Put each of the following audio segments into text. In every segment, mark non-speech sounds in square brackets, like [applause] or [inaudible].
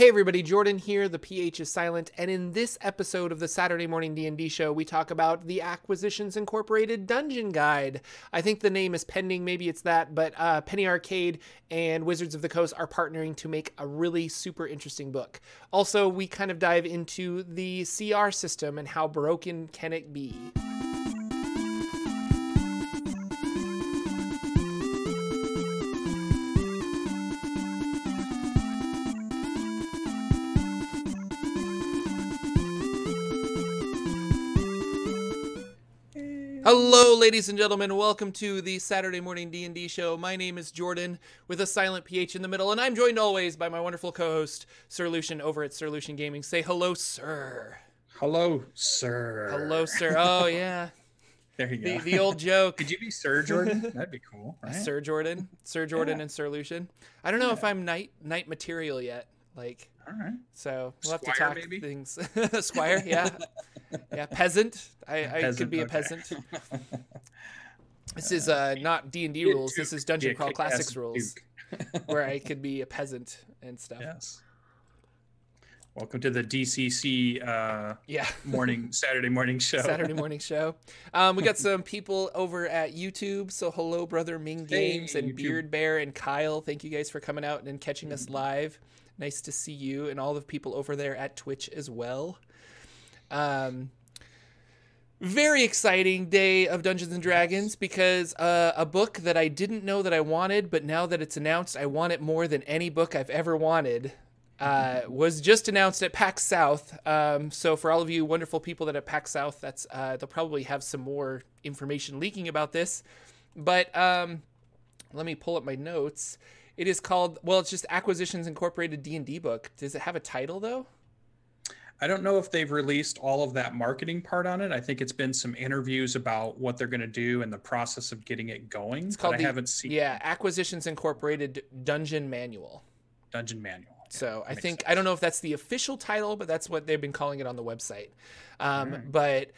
Hey everybody, Jordan here. The PH is silent, and in this episode of the Saturday Morning D&D show, we talk about the Acquisitions Incorporated Dungeon Guide. I think the name is pending, maybe it's that, but uh, Penny Arcade and Wizards of the Coast are partnering to make a really super interesting book. Also, we kind of dive into the CR system and how broken can it be. Hello, ladies and gentlemen. Welcome to the Saturday Morning D&D show. My name is Jordan with a silent PH in the middle, and I'm joined always by my wonderful co-host Sir Lucian over at Sir Lucian Gaming. Say hello, sir. Hello, sir. Hello, sir. Oh yeah. [laughs] There you go. the old joke. Could you be Sir Jordan? [laughs] That'd be cool, right? Sir Jordan, Sir Jordan, Yeah. and Sir Lucian. I don't know if I'm knight knight material yet. Like, All right. so we'll have to talk maybe? things. [laughs] [laughs] Squire, yeah, yeah. Peasant. I, I could Peasant, be a peasant. [laughs] This is uh, not D and D rules. This is Dungeon Crawl Classics rules, where I could be a peasant and stuff. yes. Welcome to the DCC uh, Yeah. morning Saturday morning show. Saturday morning show. Um, we got some people over at YouTube. So hello, brother Ming Hey, Games and YouTube. Beard Bear and Kyle. Thank you guys for coming out and catching us live. Nice to see you and all the people over there at Twitch as well. Um, very exciting day of Dungeons and Dragons because uh, a book that I didn't know that I wanted, but now that it's announced, I want it more than any book I've ever wanted. Uh, was just announced at PAX South. Um, so for all of you wonderful people that at PAX South, that's uh, they'll probably have some more information leaking about this. But um, let me pull up my notes. It is called well, it's just Acquisitions Incorporated D and D book. Does it have a title though? I don't know if they've released all of that marketing part on it. I think it's been some interviews about what they're going to do and the process of getting it going. It's called I the- haven't seen Yeah, Acquisitions Incorporated Dungeon Manual. Dungeon Manual. So I think sense. I don't know if that's the official title, but that's what they've been calling it on the website. Um, Alright. But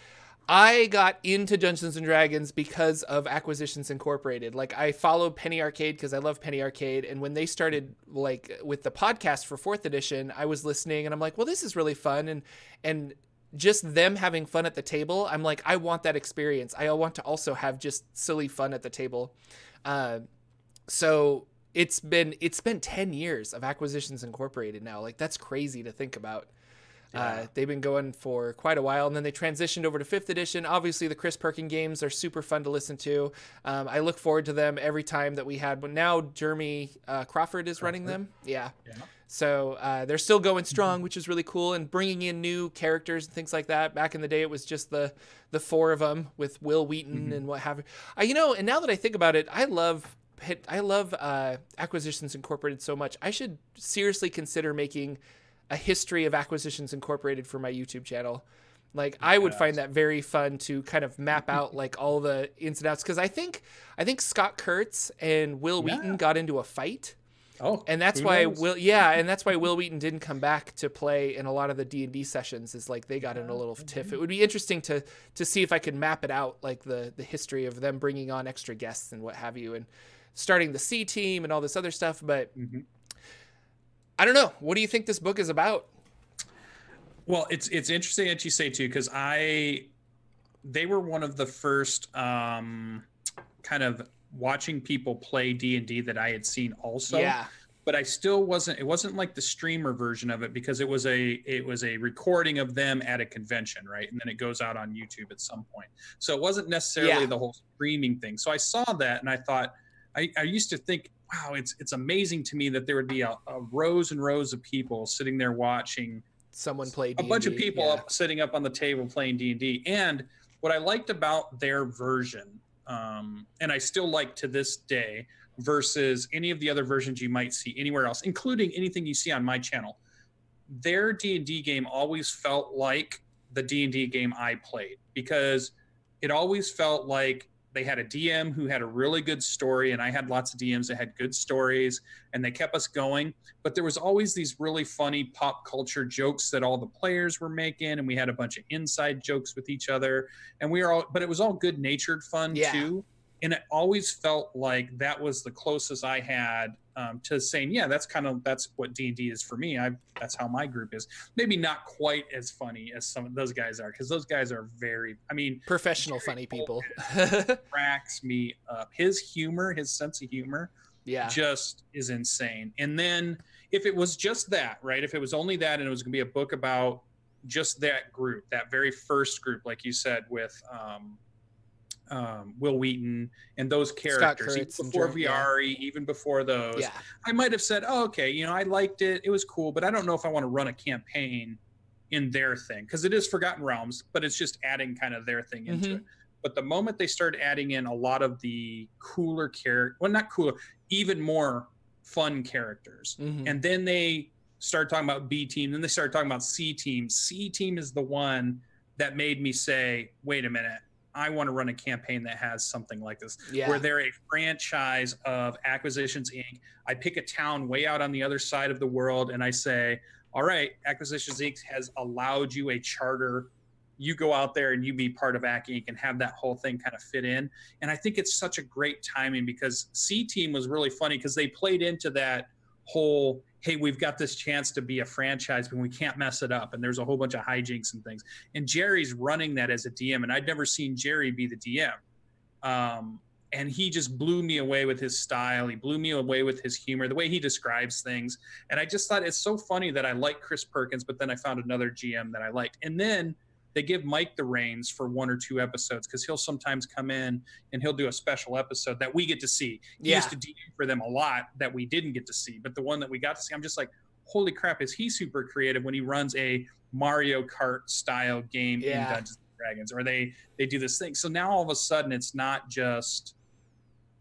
I got into Dungeons and Dragons because of Acquisitions Incorporated. Like I followed Penny Arcade because I love Penny Arcade, and when they started like with the podcast for fourth edition, I was listening and I'm like, well, this is really fun, and and just them having fun at the table, I'm like, I want that experience. I want to also have just silly fun at the table. Uh, so it's been it's been 10 years of acquisitions incorporated now like that's crazy to think about uh, they've been going for quite a while and then they transitioned over to fifth edition obviously the chris Perkins games are super fun to listen to um, i look forward to them every time that we had but now jeremy uh, crawford is running them yeah Yeah. so uh, they're still going strong, which is really cool, and bringing in new characters and things like that. Back in the day, it was just the the four of them with Wil Wheaton and what have you. Uh, you know, and now that I think about it, I love I love uh, Acquisitions Incorporated so much. I should seriously consider making a history of Acquisitions Incorporated for my YouTube channel. Like I would find that very fun to kind of map out [laughs] like all the ins and outs because I think I think Scott Kurtz and Will Yeah. Wheaton got into a fight Oh, and that's why knows? Will yeah, and that's why [laughs] Wil Wheaton didn't come back to play in a lot of the D and D sessions. Is like they got in a little tiff. It would be interesting to to see if I could map it out, like the the history of them bringing on extra guests and what have you, and starting the C team and all this other stuff. But Mhm. I don't know. What do you think this book is about? Well, it's it's interesting that you say too, because I they were one of the first um, kind of watching people play D and D that I had seen also. yeah, But I still wasn't. It wasn't like the streamer version of it because it was a it was a recording of them at a convention, right? And then it goes out on YouTube at some point. So it wasn't necessarily Yeah. the whole streaming thing. So I saw that and I thought I, I used to think, wow, it's it's amazing to me that there would be a, a rows and rows of people sitting there watching someone played a bunch of people yeah. up, sitting up on the table playing d&d and what i liked about their version um, and i still like to this day versus any of the other versions you might see anywhere else including anything you see on my channel their d&d game always felt like the d&d game i played because it always felt like they had a dm who had a really good story and i had lots of dms that had good stories and they kept us going. But there was always these really funny pop culture jokes that all the players were making and we had a bunch of inside jokes with each other. And we were all but it was all good natured fun Yeah. too. And it always felt like that was the closest i had um, to saying, yeah, that's kind of that's what D and D is for me. I that's how my group is. Maybe not quite as funny as some of those guys are because those guys are very. I mean, professional funny people. [laughs] cracks me up. His humor, his sense of humor, yeah, just is insane. And then if it was just that, right? If it was only that, and it was going to be a book about just that group, that very first group, like you said, with um, um, Wil Wheaton and those characters, even before Viari, yeah. even before those, yeah. I might have said, oh, okay, you know, I liked it. It was cool, but I don't know if I want to run a campaign in their thing because it is Forgotten Realms, but it's just adding kind of their thing into mm-hmm. it. But the moment they start adding in a lot of the cooler character, well, not cooler, even more fun characters, mm-hmm. and then they start talking about B team, then they start talking about C team. C team is the one that made me say, wait a minute, I want to run a campaign that has something like this, yeah. where they're a franchise of Acquisitions Inc. I pick a town way out on the other side of the world, and I say, "All right, Acquisitions Inc. has allowed you a charter. You go out there and you be part of Ac Inc. and have that whole thing kind of fit in." And I think it's such a great timing because C Team was really funny because they played into that whole hey, we've got this chance to be a franchise, but we can't mess it up. And there's a whole bunch of hijinks and things. And Jerry's running that as a DM, and I'd never seen Jerry be the DM. Um, and he just blew me away with his style. He blew me away with his humor, the way he describes things. And I just thought it's so funny that I like Chris Perkins, but then I found another GM that I liked. And then they give Mike the reins for one or two episodes because he'll sometimes come in and he'll do a special episode that we get to see. He yeah. used to DM for them a lot that we didn't get to see, but the one that we got to see, I'm just like, holy crap, is he super creative when he runs a Mario Kart style game yeah. in Dungeons and Dragons, or they they do this thing. So now all of a sudden, it's not just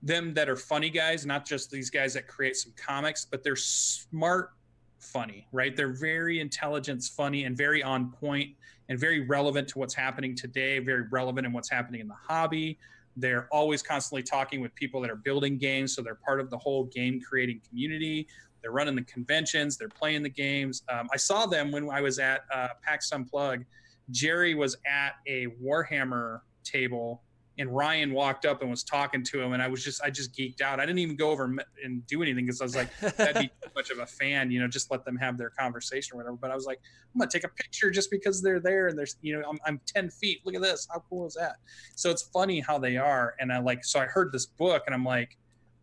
them that are funny guys, not just these guys that create some comics, but they're smart funny, right? They're very intelligent, funny, and very on point and very relevant to what's happening today, very relevant in what's happening in the hobby. They're always constantly talking with people that are building games, so they're part of the whole game creating community. They're running the conventions, they're playing the games. Um, I saw them when I was at uh, PAX Unplugged. Jerry was at a Warhammer table and Ryan walked up and was talking to him, and I was just I just geeked out. I didn't even go over and do anything because I was like that'd be [laughs] too much of a fan, you know, just let them have their conversation or whatever. But I was like, I'm gonna take a picture just because they're there and there's you know I'm I'm ten feet. Look at this, how cool is that? So it's funny how they are, and I like so I heard this book and I'm like,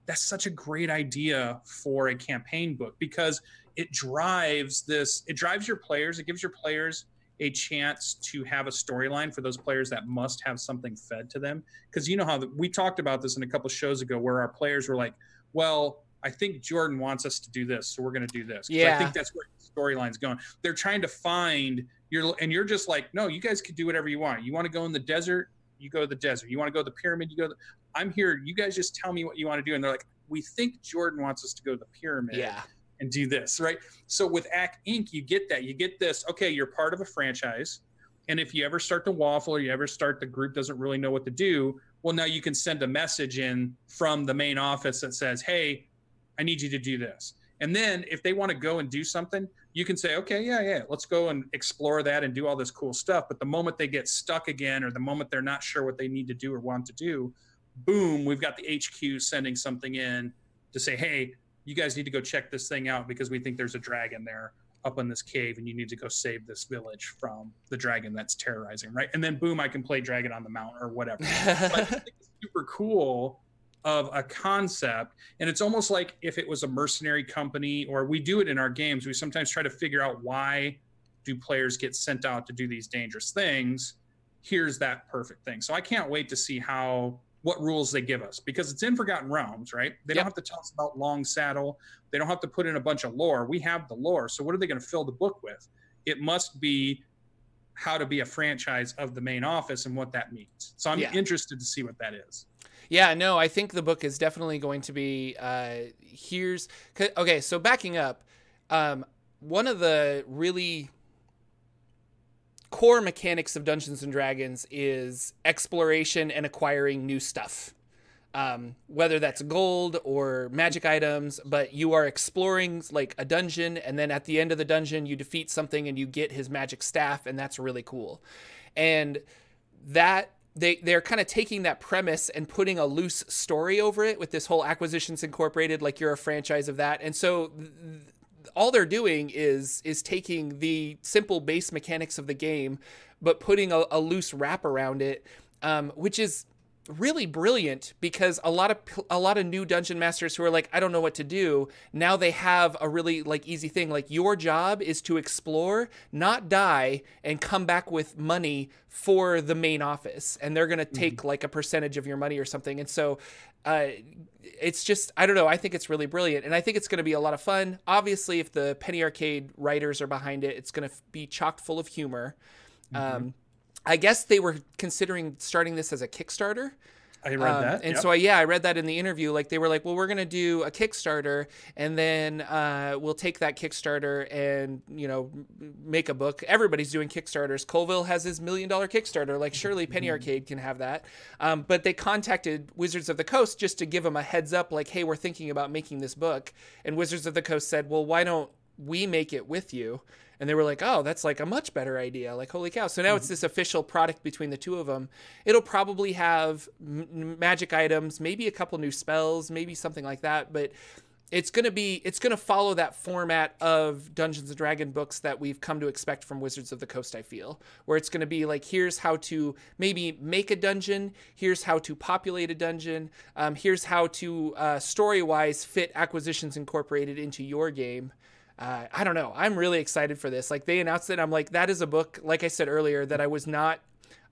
that's such a great idea for a campaign book because it drives this it drives your players, it gives your players a chance to have a storyline for those players that must have something fed to them. Because you know how the, we talked about this in a couple shows ago, where our players were like, "Well, I think Jordan wants us to do this, so we're going to do this." Yeah, I think that's where the storyline's going. They're trying to find your, and you're just like, "No, you guys can do whatever you want. You want to go in the desert, you go to the desert. You want to go to the pyramid, you go. The, I'm here. You guys just tell me what you want to do." And they're like, "We think Jordan wants us to go to the pyramid." Yeah and do this, right? So with Ac Inc., you get that. You get this, okay, you're part of a franchise. And if you ever start to waffle or you ever start the group doesn't really know what to do, well, now you can send a message in from the main office that says, hey, I need you to do this. And then if they want to go and do something, you can say, okay, yeah, yeah, let's go and explore that and do all this cool stuff. But the moment they get stuck again or the moment they're not sure what they need to do or want to do, boom, we've got the HQ sending something in to say, hey, you guys need to go check this thing out because we think there's a dragon there up in this cave and you need to go save this village from the dragon that's terrorizing right? And then boom i can play dragon on the mountain or whatever. [laughs] It's super cool of a concept and it's almost like if it was a mercenary company or we do it in our games we sometimes try to figure out why do players get sent out to do these dangerous things. Here's that perfect thing. So i can't wait to see how what rules they give us because it's in Forgotten Realms, right? They yep. don't have to tell us about Long Saddle. They don't have to put in a bunch of lore. We have the lore. So what are they going to fill the book with? It must be how to be a franchise of the main office and what that means. So I'm yeah. interested to see what that is. Yeah, no, I think the book is definitely going to be uh here's okay, so backing up, um one of the really core mechanics of Dungeons and Dragons is exploration and acquiring new stuff. Um, whether that's gold or magic items, but you are exploring like a dungeon, and then at the end of the dungeon, you defeat something and you get his magic staff, and that's really cool. And that they they're kind of taking that premise and putting a loose story over it with this whole acquisitions incorporated like you're a franchise of that and so th- all they're doing is is taking the simple base mechanics of the game but putting a, a loose wrap around it um, which is really brilliant because a lot of a lot of new dungeon masters who are like I don't know what to do now they have a really like easy thing. Like your job is to explore not die and come back with money for the main office. And they're going to take mm-hmm. like a percentage of your money or something. And so uh, it's just I don't know I think it's really brilliant. And I think it's going to be a lot of fun. Obviously if the penny arcade writers are behind it it's going to be chock full of humor. Mm-hmm. um, I guess they were considering starting this as a Kickstarter. I read um, that. And yep. so, I, yeah, I read that in the interview. Like, they were like, well, we're going to do a Kickstarter and then uh, we'll take that Kickstarter and, you know, make a book. Everybody's doing Kickstarters. Colville has his million dollar Kickstarter. Like, surely Penny mm-hmm. Arcade can have that. Um, but they contacted Wizards of the Coast just to give them a heads up, like, hey, we're thinking about making this book. And Wizards of the Coast said, well, why don't we make it with you? And they were like, "Oh, that's like a much better idea!" Like, holy cow! So now mm-hmm. it's this official product between the two of them. It'll probably have m- magic items, maybe a couple new spells, maybe something like that, but it's going to be it's going to follow that format of Dungeons and Dragon books that we've come to expect from Wizards of the Coast I feel where it's going to be like here's how to maybe make a dungeon here's how to populate a dungeon um, here's how to uh, story wise fit acquisitions incorporated into your game uh, I don't know. I'm really excited for this. Like they announced it, I'm like, that is a book. Like I said earlier, that I was not.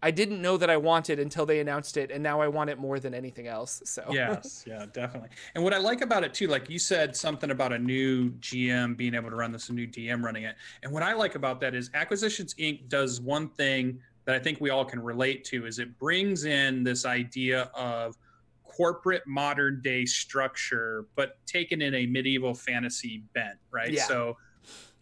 I didn't know that I wanted until they announced it, and now I want it more than anything else. So yes, yeah, [laughs] definitely. And what I like about it too, like you said, something about a new GM being able to run this, a new DM running it. And what I like about that is Acquisitions Inc. does one thing that I think we all can relate to is it brings in this idea of corporate modern day structure, but taken in a medieval fantasy bent, right? Yeah. So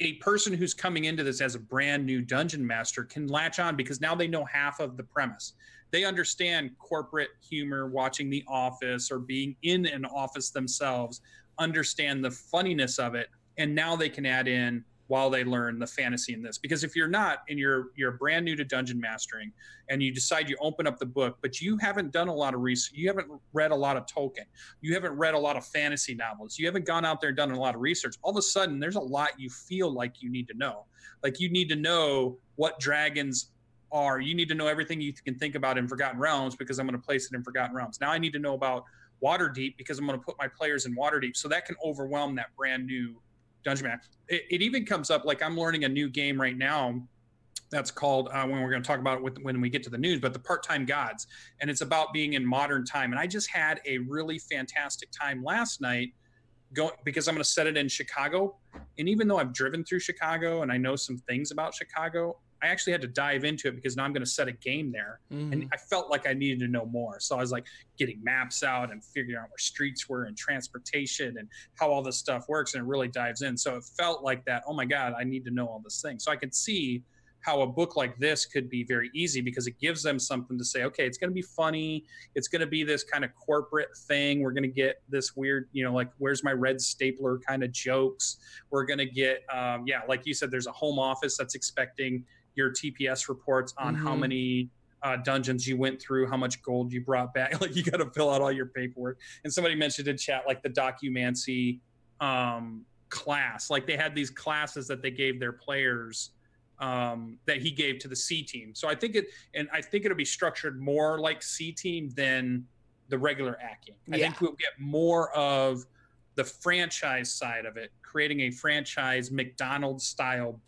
a person who's coming into this as a brand new dungeon master can latch on because now they know half of the premise. They understand corporate humor, watching The Office or being in an office themselves, understand the funniness of it, and now they can add in while they learn the fantasy in this. Because if you're not and you're you're brand new to dungeon mastering and you decide you open up the book but you haven't done a lot of research you haven't read a lot of tolkien you haven't read a lot of fantasy novels you haven't gone out there and done a lot of research all of a sudden there's a lot you feel like you need to know. Like you need to know what dragons are. You need to know everything you can think about in forgotten realms because i'm going to place it in forgotten realms. Now i need to know about waterdeep because i'm going to put my players in waterdeep. So that can overwhelm that brand new Dungeon Man. It, it, even comes up like I'm learning a new game right now that's called uh, when we're going to talk about it with, when we get to the news, but the part-time gods, and it's about being in modern time. And I just had a really fantastic time last night going because I'm going to set it in Chicago. And even though I've driven through Chicago and I know some things about Chicago, I actually had to dive into it because now I'm going to set a game there, mm-hmm. and I felt like I needed to know more. So I was like getting maps out and figuring out where streets were and transportation and how all this stuff works, and it really dives in. So it felt like that. Oh my God, I need to know all this thing. So I could see how a book like this could be very easy because it gives them something to say okay it's going to be funny it's going to be this kind of corporate thing we're going to get this weird you know like where's my red stapler kind of jokes we're going to get um, yeah like you said there's a home office that's expecting your TPS reports on mm-hmm. how many uh, dungeons you went through, how much gold you brought back. [laughs] Like you got to fill out all your paperwork. And somebody mentioned in chat like the documancy um, class. Like they had these classes that they gave their players um, that he gave to the C team. So I think it, and I think it'll be structured more like C team than the regular Acq Inc. I yeah. think we'll get more of the franchise side of it, creating a franchise McDonald's style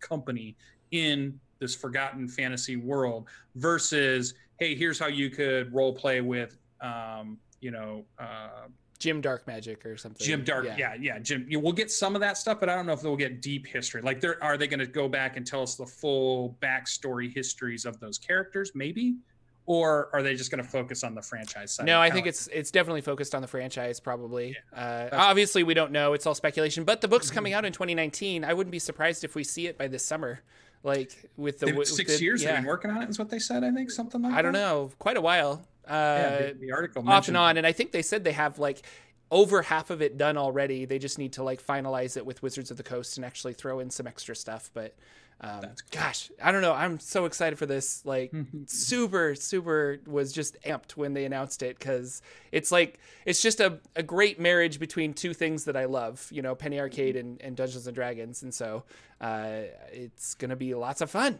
company in this forgotten fantasy world versus hey here's how you could role play with um, you know uh, Jim Darkmagic or something. Jim Dark, yeah, yeah, yeah Jim. You, we'll get some of that stuff, but I don't know if they'll get deep history. Like, there are they going to go back and tell us the full backstory histories of those characters? Maybe, or are they just going to focus on the franchise side? No, I think it's it's definitely focused on the franchise. Probably. Yeah, uh, obviously, we don't know. It's all speculation. But the book's [laughs] coming out in 2019. I wouldn't be surprised if we see it by this summer like with the six the, years yeah. they've been working on it is what they said i think something like i don't know quite a while uh yeah, the, the article off and on and i think they said they have like over half of it done already. They just need to like finalize it with Wizards of the Coast and actually throw in some extra stuff. But um, gosh, I don't know. I'm so excited for this. Like, [laughs] super, super was just amped when they announced it because it's like it's just a, a great marriage between two things that I love. You know, Penny Arcade and, and Dungeons and Dragons, and so uh, it's gonna be lots of fun.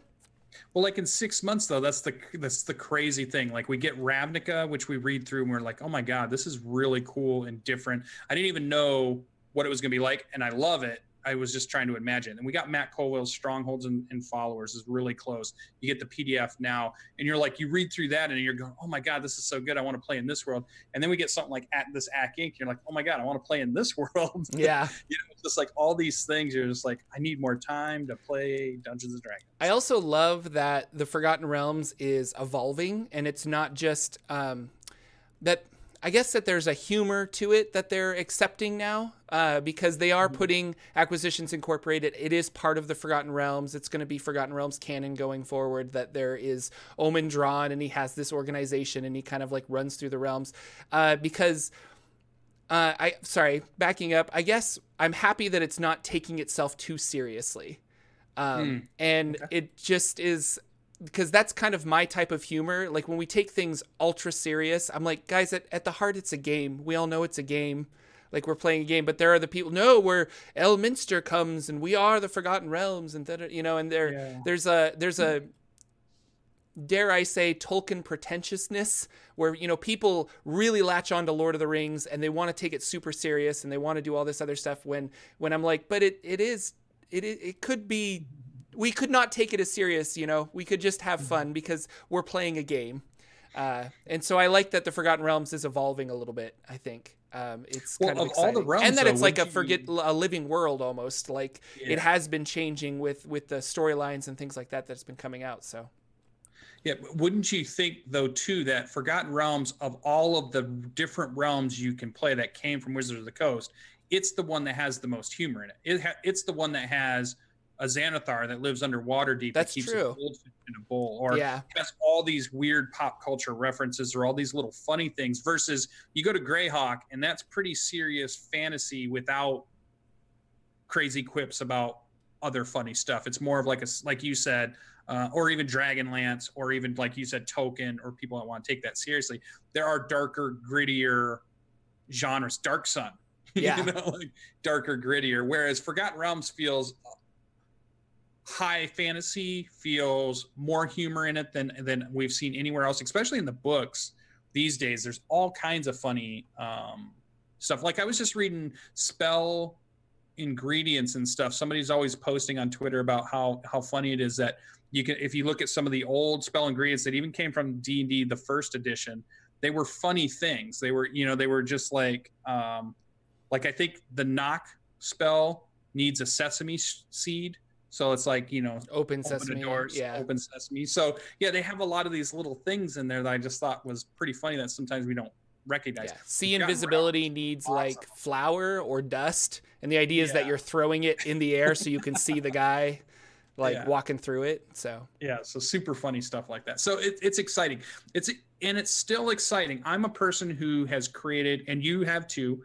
Well, like in six months though, that's the that's the crazy thing. Like we get Ravnica, which we read through, and we're like, oh my god, this is really cool and different. I didn't even know what it was going to be like, and I love it. I was just trying to imagine. And we got Matt Colville's Strongholds and, and, Followers is really close. You get the PDF now, and you're like, you read through that, and you're going, oh my god, this is so good. I want to play in this world. And then we get something like at this Acq Inc. You're like, oh my god, I want to play in this [laughs] world. Yeah, [laughs] you know, just like all these things. You're just like, I need more time to play Dungeons and Dragons. I also love that the Forgotten Realms is evolving, and it's not just um, that I guess that there's a humor to it that they're accepting now uh, because they are mm-hmm. putting Acquisitions Incorporated. It is part of the Forgotten Realms. It's going to be Forgotten Realms canon going forward. That there is Omin Dran and he has this organization and he kind of like runs through the realms uh, because. Uh, I sorry, backing up. I guess I'm happy that it's not taking itself too seriously, um, mm. and okay. it just is because that's kind of my type of humor. Like when we take things ultra serious, I'm like, guys, at, at the heart, it's a game. We all know it's a game. Like we're playing a game, but there are the people. No, where Elminster comes and we are the Forgotten Realms, and that you know, and there, yeah. there's a there's a dare I say Tolkien pretentiousness where you know people really latch on to Lord of the Rings and they want to take it super serious and they want to do all this other stuff when when I'm like but it it is it it could be we could not take it as serious, you know. We could just have fun because we're playing a game. Uh, and so I like that the Forgotten Realms is evolving a little bit. I think um, it's well, kind of, of exciting. Realms, and that though, it's like a you... forget a living world almost. Like yeah. it has been changing with with the storylines and things like that that's been coming out. So yeah, wouldn't you think though too that Forgotten Realms of all of the different realms you can play that came from Wizards of the Coast, it's the one that has the most humor in it. it ha- it's the one that has a Xanathar that lives under Waterdeep. That's that keeps true. a goldfish in a bowl, or yeah. has all these weird pop culture references or all these little funny things. Versus you go to Greyhawk and that's pretty serious fantasy without crazy quips about other funny stuff. It's more of like a like you said, uh, or even Dragonlance, or even like you said, Tolkien, or people that want to take that seriously. There are darker, grittier genres. Dark Sun, [laughs] yeah, you know, like darker, grittier. Whereas Forgotten Realms feels high fantasy feels more humor in it than than we've seen anywhere else especially in the books these days. There's all kinds of funny um, stuff. Like i was just reading spell ingredients and stuff. Somebody's always posting on twitter about how how funny it is that you can if you look at some of the old spell ingredients that even came from d&d the first edition they were funny things. They were you know they were just like um like i think the knock spell needs a sesame seed so it's like you know, open sesame, doors, yeah, open sesame. So yeah, they have a lot of these little things in there that I just thought was pretty funny that sometimes we don't recognize. Yeah. See invisibility needs awesome. like flour or dust, and the idea is yeah. that you're throwing it in the air so you can see the guy [laughs] like yeah. walking through it. So yeah, so super funny stuff like that. So it, it's exciting. It's and it's still exciting. I'm a person who has created, and you have too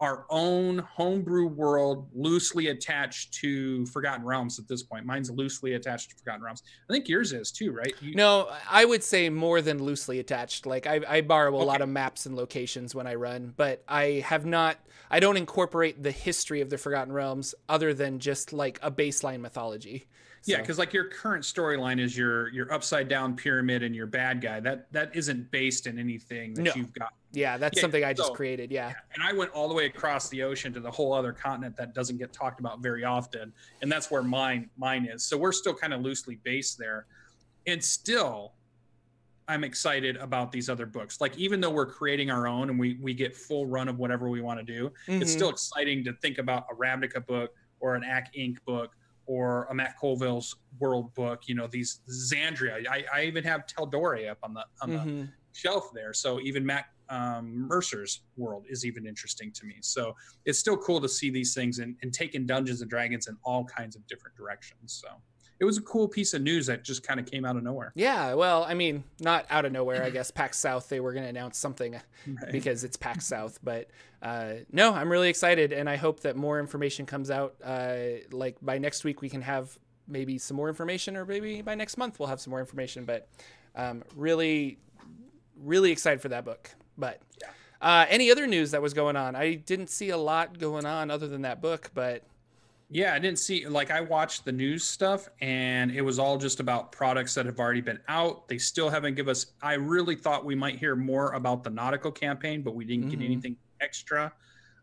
our own homebrew world loosely attached to Forgotten Realms at this point. Mine's loosely attached to Forgotten Realms. I think yours is too, right? You... No, I would say more than loosely attached. Like I, I borrow a okay. lot of maps and locations when I run, but I have not. I don't incorporate the history of the Forgotten Realms other than just like a baseline mythology. So. Yeah, because like your current storyline is your your upside down pyramid and your bad guy. That that isn't based in anything that no. you've got. Yeah, that's yeah, something I just so, created. Yeah. And I went all the way across the ocean to the whole other continent that doesn't get talked about very often, and that's where mine mine is. So we're still kind of loosely based there, and still. I'm excited about these other books. Like even though we're creating our own and we we get full run of whatever we want to do, mm-hmm. it's still exciting to think about a Ravnica book or an Acq Inc. book or a Matt Colville's World book. You know, these Exandria. I, I even have Tal'Dorei up on the on mm-hmm. the shelf there. So even Matt um, Mercer's world is even interesting to me. So it's still cool to see these things and, and taking Dungeons and Dragons in all kinds of different directions. So it was a cool piece of news that just kind of came out of nowhere. Yeah, well, I mean, not out of nowhere. I guess PAX South they were going to announce something right. because it's PAX South, but uh, no, I'm really excited, and I hope that more information comes out. Uh, like by next week, we can have maybe some more information, or maybe by next month we'll have some more information. But um, really, really excited for that book. But yeah. uh, any other news that was going on? I didn't see a lot going on other than that book, but yeah, I didn't see like I watched the news stuff and it was all just about products that have already been out. They still haven't give us I really thought we might hear more about the nautical campaign, but we didn't mm-hmm. get anything extra.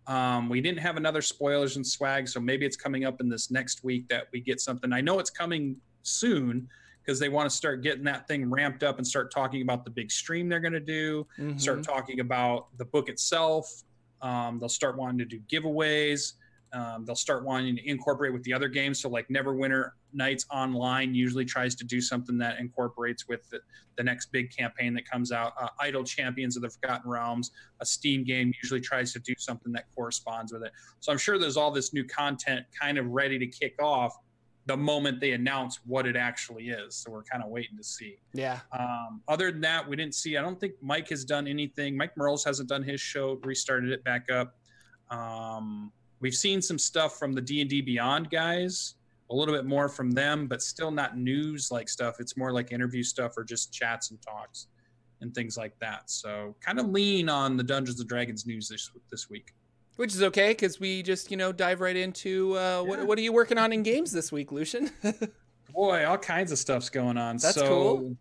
Um, we didn't have another spoilers and swag, so maybe it's coming up in this next week that we get something. I know it's coming soon because they want to start getting that thing ramped up and start talking about the big stream they're going to do, mm-hmm. start talking about the book itself. Um, they'll start wanting to do giveaways. Um, they'll start wanting to incorporate with the other games. So, like Neverwinter Nights Online usually tries to do something that incorporates with the, the next big campaign that comes out. Uh, Idle Champions of the Forgotten Realms, a Steam game, usually tries to do something that corresponds with it. So, I'm sure there's all this new content kind of ready to kick off the moment they announce what it actually is. So, we're kind of waiting to see. Yeah. Um, other than that, we didn't see, I don't think Mike has done anything. Mike Mearls hasn't done his show, restarted it back up. Um, We've seen some stuff from the D and D Beyond guys, a little bit more from them, but still not news like stuff. It's more like interview stuff or just chats and talks and things like that. So kind of lean on the Dungeons and Dragons news this this week. Which is okay because we just you know dive right into uh, yeah. what what are you working on in games this week, Lucian? [laughs] Boy, all kinds of stuff's going on. That's so, cool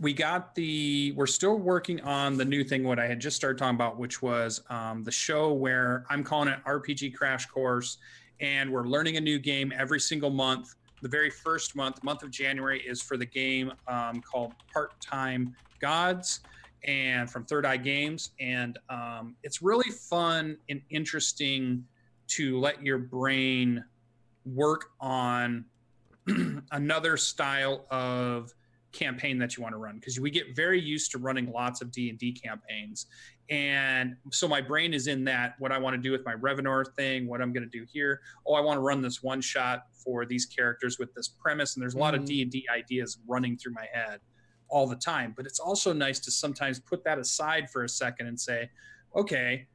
we got the we're still working on the new thing what i had just started talking about which was um, the show where i'm calling it rpg crash course and we're learning a new game every single month the very first month month of january is for the game um, called part-time gods and from third eye games and um, it's really fun and interesting to let your brain work on [clears throat] another style of campaign that you want to run because we get very used to running lots of d&d campaigns. And so my brain is in that what i want to do with my revenor thing what i'm going to do here. Oh i want to run this one shot for these characters with this premise and there's a lot mm-hmm. of d&d ideas running through my head all the time but it's also nice to sometimes put that aside for a second and say okay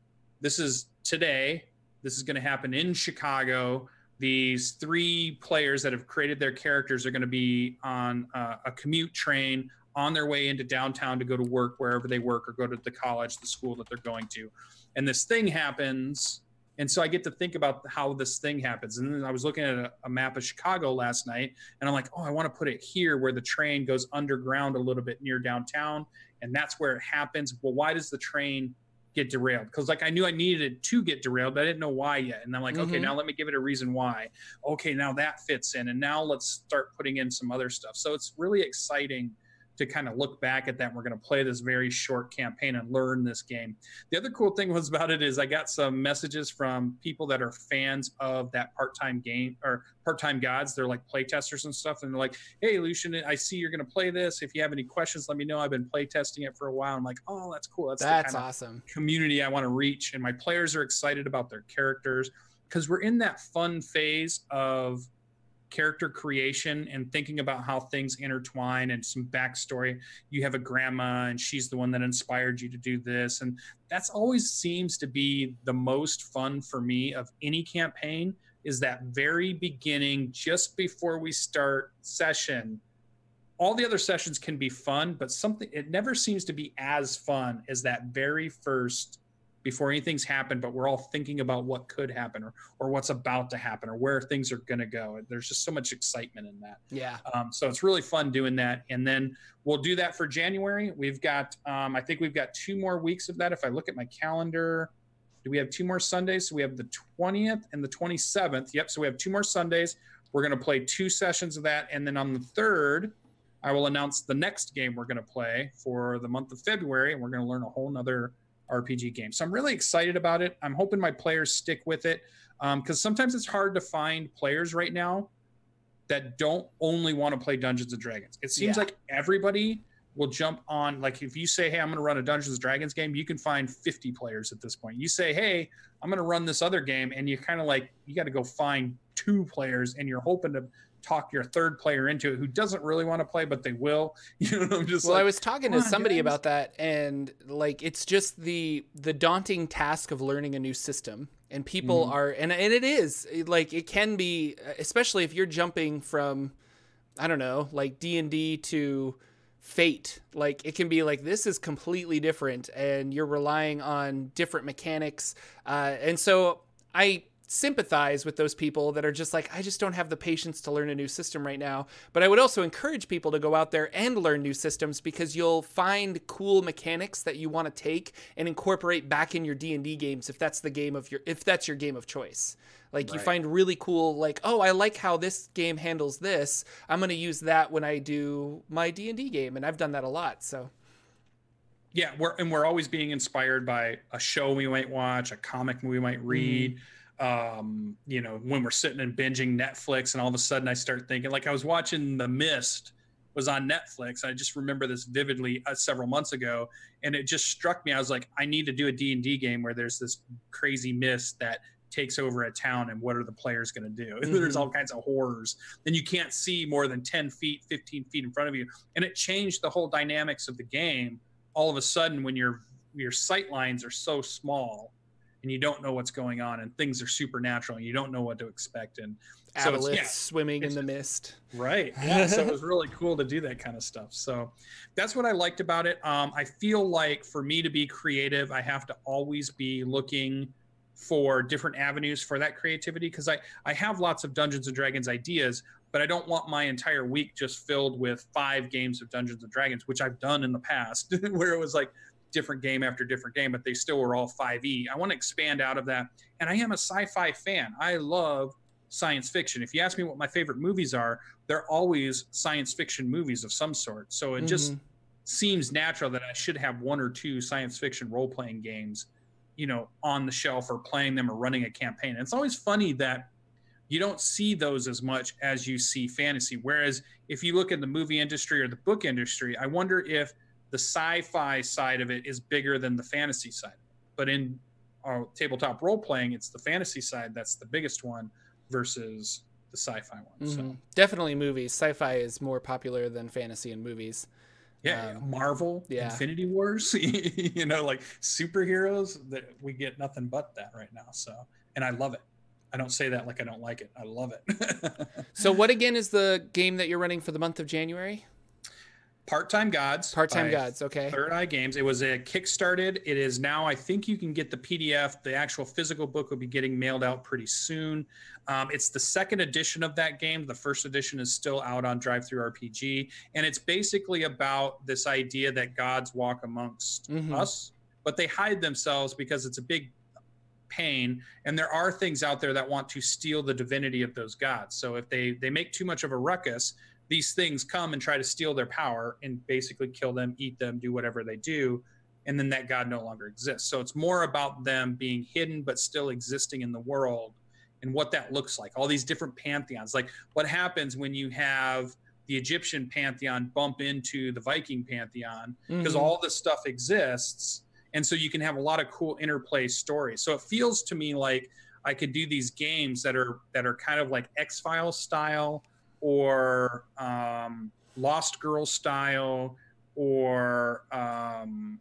this is today this is going to happen in chicago. These three players that have created their characters are going to be on a commute train on their way into downtown to go to work wherever they work or go to the college the school that they're going to. And this thing happens and so i get to think about how this thing happens and then i was looking at a, a map of chicago last night and i'm like oh i want to put it here where the train goes underground a little bit near downtown and that's where it happens well why does the train get derailed because like I knew I needed it to get derailed, but I didn't know why yet. And I'm like, mm-hmm. okay, now let me give it a reason why. Okay, now that fits in, and now let's start putting in some other stuff. So it's really exciting to kind of look back at that. We're going to play this very short campaign and learn this game. The other cool thing was about it is I got some messages from people that are fans of that part-time game or part-time gods. They're like playtesters and stuff, and they're like, "Hey, Lucian, I see you're going to play this. If you have any questions, let me know. I've been playtesting it for a while." I'm like, "Oh, that's cool. That's that's awesome community I want to reach." And my players are excited about their characters because we're in that fun phase of character creation and thinking about how things intertwine and some backstory. You have a grandma, and she's the one that inspired you to do this. And that's always seems to be the most fun for me of any campaign is that very beginning, just before we start session. All the other sessions can be fun, but something it never seems to be as fun as that very first before anything's happened, but we're all thinking about what could happen or, or what's about to happen or where things are going to go. There's just so much excitement in that. Yeah. Um, so it's really fun doing that. And then we'll do that for January. We've got, um, I think we've got two more weeks of that. If I look at my calendar, do we have two more Sundays? So we have the 20th and the 27th. Yep. So we have two more Sundays. We're going to play two sessions of that. And then on the third, I will announce the next game we're going to play for the month of February. And we're going to learn a whole nother RPG game. So I'm really excited about it. I'm hoping my players stick with it because um, sometimes it's hard to find players right now that don't only want to play Dungeons and Dragons. It seems yeah. like everybody will jump on like if you say hey i'm going to run a dungeons and dragons game you can find 50 players at this point you say hey i'm going to run this other game and you kind of like you got to go find two players and you're hoping to talk your third player into it who doesn't really want to play but they will [laughs] you know i'm just well like, i was talking to somebody guys." about that and like it's just the the daunting task of learning a new system and people Mhm. are and, and it is like it can be especially if you're jumping from i don't know like d&d to fate like it can be like this is completely different and you're relying on different mechanics uh, and so i sympathize with those people that are just like i just don't have the patience to learn a new system right now. But i would also encourage people to go out there and learn new systems because you'll find cool mechanics that you want to take and incorporate back in your d&d games if that's the game of your if that's your game of choice. Like you find really cool like oh i like how this game handles this. I'm going to use that when i do my d&d game and i've done that a lot so. Yeah we're and we're always being inspired by a show we might watch a comic we might read mm. Um you know when we're sitting and binging netflix and all of a sudden i start thinking like i was watching the mist was on netflix. I just remember this vividly uh, several months ago and it just struck me. I was like i need to do a d&d game where there's this crazy mist that takes over a town and what are the players going to do? [laughs] There's Mhm. all kinds of horrors. And you can't see more than 10 feet 15 feet in front of you. And it changed the whole dynamics of the game. All of a sudden when your your sight lines are so small and you don't know what's going on and things are supernatural and you don't know what to expect and so it's, yeah, swimming in the mist. Right. Yeah so it was really cool to do that kind of stuff. So that's what i liked about it. Um, i feel like for me to be creative i have to always be looking for different avenues for that creativity because i i have lots of dungeons and dragons ideas but i don't want my entire week just filled with five games of dungeons and dragons which i've done in the past [laughs] where it was like different game after different game but they still were all 5e i want to expand out of that and i am a sci-fi fan i love science fiction if you ask me what my favorite movies are they're always science fiction movies of some sort so it just Mhm. seems natural that I should have one or two science fiction role playing games, you know, on the shelf or playing them or running a campaign. And it's always funny that you don't see those as much as you see fantasy. Whereas if you look at the movie industry or the book industry, I wonder if the sci-fi side of it is bigger than the fantasy side. But in our tabletop role playing, it's the fantasy side that's the biggest one versus the sci-fi one. So Mhm. definitely movies sci-fi is more popular than fantasy in movies Yeah, Um, Marvel, yeah. Infinity Wars, [laughs] you know, like superheroes that we get nothing but that right now. So, and I love it. I don't say that like I don't like it. I love it. [laughs] so what again is the game that you're running for the month of january Part-time Gods. part-time gods okay Third Eye Games. It was a kickstarted. It is now. I think you can get the PDF. The actual physical book will be getting mailed out pretty soon. Um, it's the second edition of that game. The first edition is still out on Drive Through RPG, and it's basically about this idea that gods walk amongst Mhm. us, but they hide themselves because it's a big pain and there are things out there that want to steal the divinity of those gods so if they they make too much of a ruckus these things come and try to steal their power and basically kill them eat them do whatever they do and then that god no longer exists. So it's more about them being hidden but still existing in the world and what that looks like. All these different pantheons. Like what happens when you have the egyptian pantheon bump into the viking pantheon? Because Mhm. all this stuff exists and so you can have a lot of cool interplay stories. So it feels to me like i could do these games that are that are kind of like x-files style or um, lost girl style or um,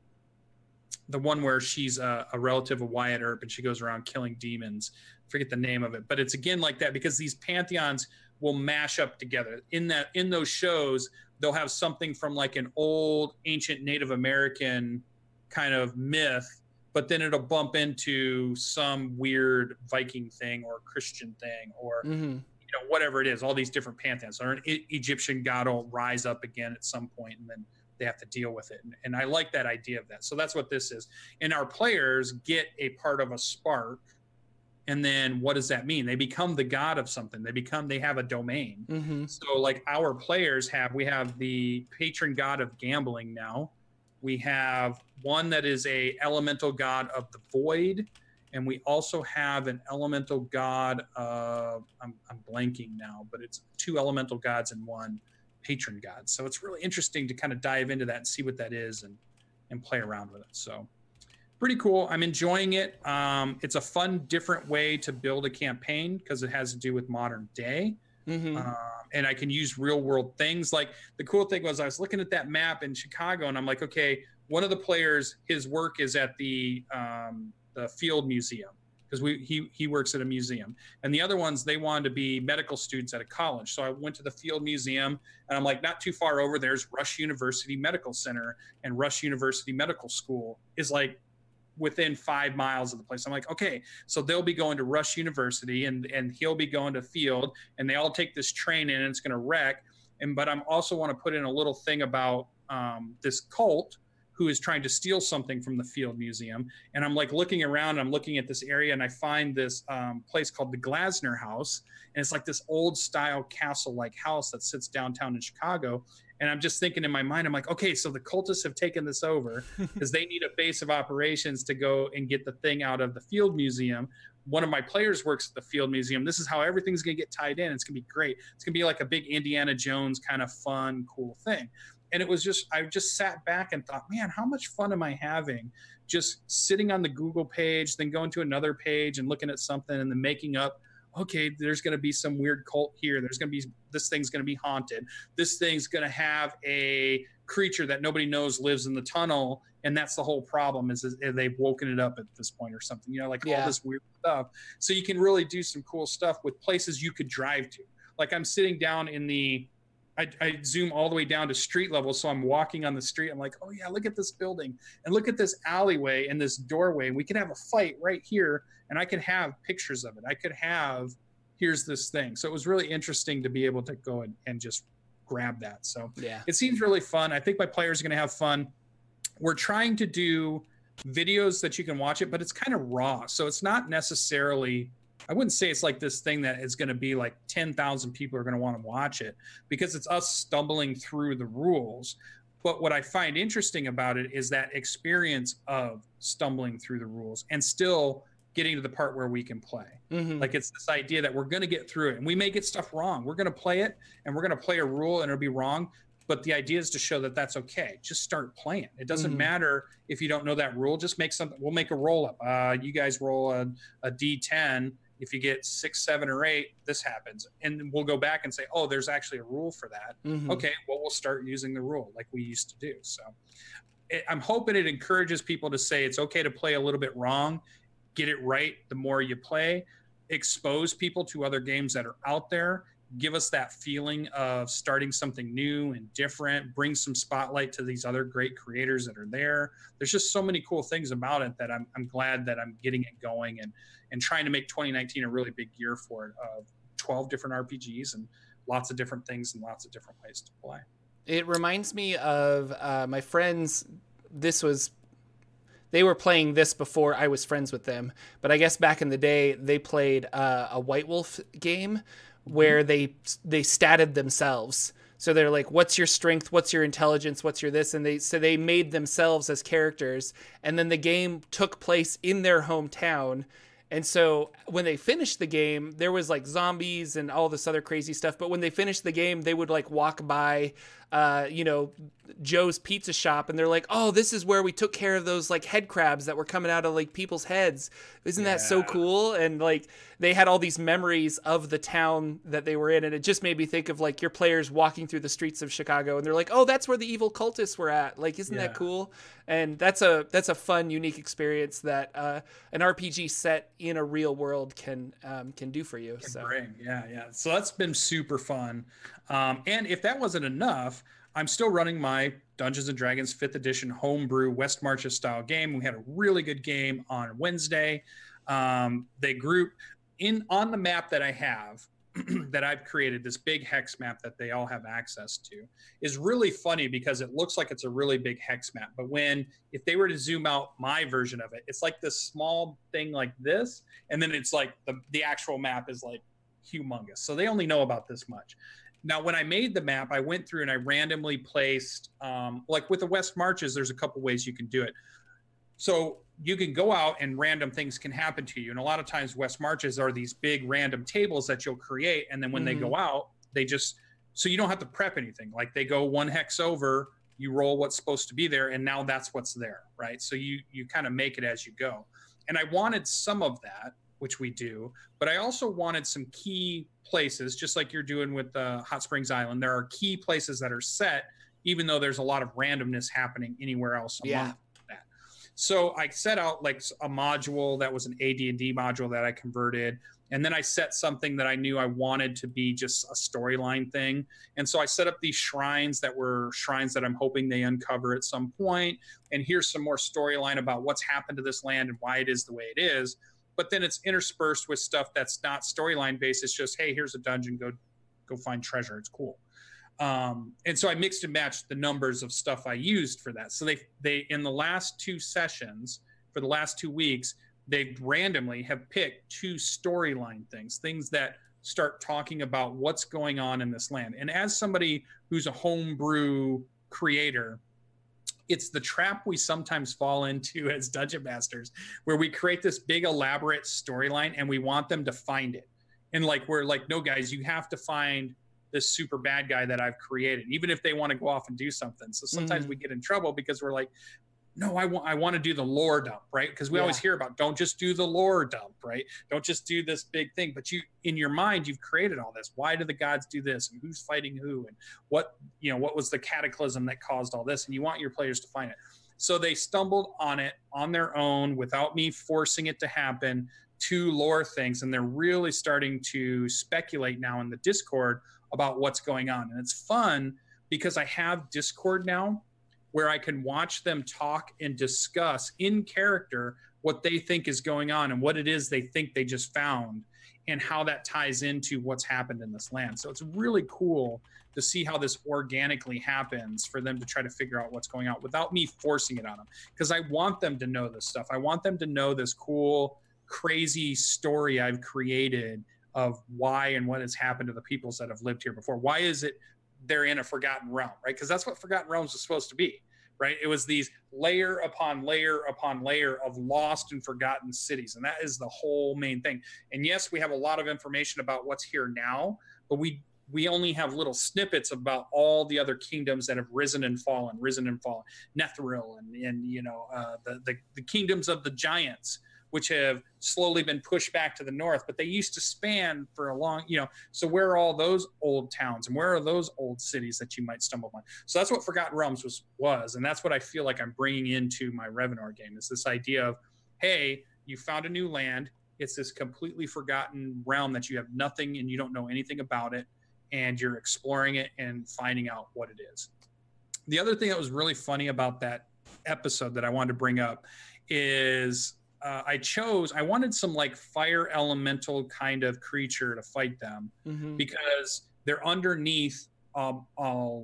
the one where she's a, a relative of wyatt earp and she goes around killing demons forget the name of it but it's again like that because these pantheons will mash up together in that in those shows they'll have something from like an old ancient native american kind of myth but then it'll bump into some weird viking thing or christian thing or Mhm. You know whatever it is all these different pantheons. Or an E- egyptian god will rise up again at some point and then they have to deal with it. And, and i like that idea of that. So that's what this is. And our players get a part of a spark and then what does that mean? They become the god of something. They become they have a domain. Mhm. so like our players have we have the patron god of gambling now. We have one that is a elemental god of the void and we also have an elemental god of I'm, I'm blanking now but it's two elemental gods and one patron god. So it's really interesting to kind of dive into that and see what that is and and play around with it. So pretty cool. I'm enjoying it. Um, it's a fun, different way to build a campaign because it has to do with modern day. Mm-hmm. Um, and I can use real world things. Like the cool thing was, I was looking at that map in Chicago, and I'm like, okay, one of the players, his work is at the um, the Field Museum because we he he works at a museum, and the other ones they wanted to be medical students at a college. So I went to the Field Museum, and I'm like, not too far over there's Rush University Medical Center, and Rush University Medical School is like within five miles of the place. I'm like, okay, so they'll be going to Rush University and and he'll be going to Field, and they all take this train in, and it's going to wreck. And but I'm also want to put in a little thing about um, this cult who is trying to steal something from the Field Museum. And I'm like looking around, I'm looking at this area, and I find this um, place called the Glessner House, and it's like this old style castle like house that sits downtown in Chicago. And I'm just thinking in my mind, I'm like, okay, so the cultists have taken this over [laughs] because they need a base of operations to go and get the thing out of the Field Museum. One of my players works at the Field Museum. This is how everything's going to get tied in. It's going to be great. It's going to be like a big Indiana Jones kind of fun, cool thing. And it was just, I just sat back and thought, man, how much fun am I having just sitting on the Google page, then going to another page and looking at something and then making up okay, there's going to be some weird cult here. There's going to be this thing's going to be haunted. This thing's going to have a creature that nobody knows lives in the tunnel, and that's the whole problem. Is, is they've woken it up at this point or something? You know, like yeah. all this weird stuff. So you can really do some cool stuff with places you could drive to. Like I'm sitting down in the I, I, zoom all the way down to street level. So I'm walking on the street. I'm like, oh yeah, look at this building and look at this alleyway and this doorway. We could have a fight right here, and I could have pictures of it. I could have here's this thing. So it was really interesting to be able to go and, and just grab that. So yeah, it seems really fun. I think my players are going to have fun. We're trying to do videos that you can watch it, but it's kind of raw. So it's not necessarily I wouldn't say it's like this thing that is going to be like 10,000 people are going to want to watch it because it's us stumbling through the rules. But what I find interesting about it is that experience of stumbling through the rules and still getting to the part where we can play. Mm-hmm. Like it's this idea that we're going to get through it and we may get stuff wrong. We're going to play it and we're going to play a rule and it'll be wrong. But the idea is to show that that's okay. Just start playing. It doesn't mm-hmm. matter if you don't know that rule. Just make something. We'll make a roll up. Uh, you guys roll a, a D10 if you get six, seven, or eight, this happens. And we'll go back and say, oh, there's actually a rule for that. Mm-hmm. Okay, well, we'll start using the rule like we used to do. So it, I'm hoping it encourages people to say it's okay to play a little bit wrong, get it right the more you play, expose people to other games that are out there give us that feeling of starting something new and different, bring some spotlight to these other great creators that are there. There's just so many cool things about it that I'm, I'm glad that I'm getting it going and, and trying to make 2019 a really big year for it of 12 different RPGs and lots of different things and lots of different ways to play. It reminds me of uh, my friends. This was they were playing this before I was friends with them. But I guess back in the day, they played uh, a White Wolf game where they they statted themselves. So they're like, "What's your strength? What's your intelligence? What's your this?" And they so they made themselves as characters, and then the game took place in their hometown. And so when they finished the game, there was like zombies and all this other crazy stuff. But when they finished the game, they would like walk by uh, you know, Joe's pizza shop and they're like, "Oh, this is where we took care of those like head crabs that were coming out of like people's heads. Isn't yeah. that so cool?" And like they had all these memories of the town that they were in and it just made me think of like your players walking through the streets of Chicago and they're like, "Oh, that's where the evil cultists were at." Like, isn't yeah. that cool? And that's a that's a fun, unique experience that uh, an RPG set in a real world can um, can do for you. Can so bring. yeah, yeah. So that's been super fun. Um, and if that wasn't enough, I'm still running my Dungeons and Dragons 5th edition homebrew West Marches style game. We had a really good game on Wednesday. Um, they group in on the map that I have [clears throat] that I've created, this big hex map that they all have access to, is really funny because it looks like it's a really big hex map. But when, if they were to zoom out my version of it, it's like this small thing like this. And then it's like the, the actual map is like humongous. So they only know about this much. Now, when I made the map, I went through and I randomly placed, um, like with the West Marches, there's a couple ways you can do it. So you can go out and random things can happen to you. And a lot of times, West Marches are these big random tables that you'll create. And then when mm-hmm. they go out, they just so you don't have to prep anything. Like they go one hex over, you roll what's supposed to be there, and now that's what's there, right? So you you kind of make it as you go. And I wanted some of that, which we do, but I also wanted some key places, just like you're doing with uh, Hot Springs Island. There are key places that are set, even though there's a lot of randomness happening anywhere else. Yeah. That. So I set out like a module that was an AD&D module that I converted and then I set something that I knew I wanted to be just a storyline thing. And so I set up these shrines that were shrines that I'm hoping they uncover at some point. And here's some more storyline about what's happened to this land and why it is the way it is. But then it's interspersed with stuff that's not storyline based. It's just, hey, here's a dungeon, go go find treasure. It's cool. Um, and so I mixed and matched the numbers of stuff I used for that. So they they in the last two sessions for the last two weeks, they randomly have picked two storyline things, things that start talking about what's going on in this land. And as somebody who's a homebrew creator, it's the trap we sometimes fall into [laughs] as dungeon masters, where we create this big elaborate storyline and we want them to find it. And like we're like, no, guys, you have to find this super bad guy that I've created, even if they want to go off and do something. So sometimes mm-hmm. we get in trouble because we're like, no, I want I want to do the lore dump, right? Because we yeah. always hear about don't just do the lore dump, right? Don't just do this big thing. But you in your mind, you've created all this. Why do the gods do this? And who's fighting who? And what you know, what was the cataclysm that caused all this? And you want your players to find it. So they stumbled on it on their own without me forcing it to happen. Two lore things, and they're really starting to speculate now in the Discord about what's going on. And it's fun because I have Discord now where I can watch them talk and discuss in character what they think is going on and what it is they think they just found and how that ties into what's happened in this land. So it's really cool to see how this organically happens for them to try to figure out what's going on without me forcing it on them because I want them to know this stuff. I want them to know this cool crazy story I've created of why and what has happened to the peoples that have lived here before. Why is it they're in a forgotten realm, right? Because that's what Forgotten Realms was supposed to be, right? It was these layer upon layer upon layer of lost and forgotten cities, and that is the whole main thing. And yes, we have a lot of information about what's here now, but we we only have little snippets about all the other kingdoms that have risen and fallen, risen and fallen, Netheril and and you know uh, the, the the kingdoms of the giants which have slowly been pushed back to the north, but they used to span for a long, you know. So where are all those old towns and where are those old cities that you might stumble upon? So that's what Forgotten Realms was was, and that's what I feel like I'm bringing into my Revenor game is this idea of, hey, you found a new land. It's this completely forgotten realm that you have nothing and you don't know anything about it, and you're exploring it and finding out what it is. The other thing that was really funny about that episode that I wanted to bring up is uh, I chose I wanted some like fire elemental kind of creature to fight them mm-hmm. because they're underneath a, a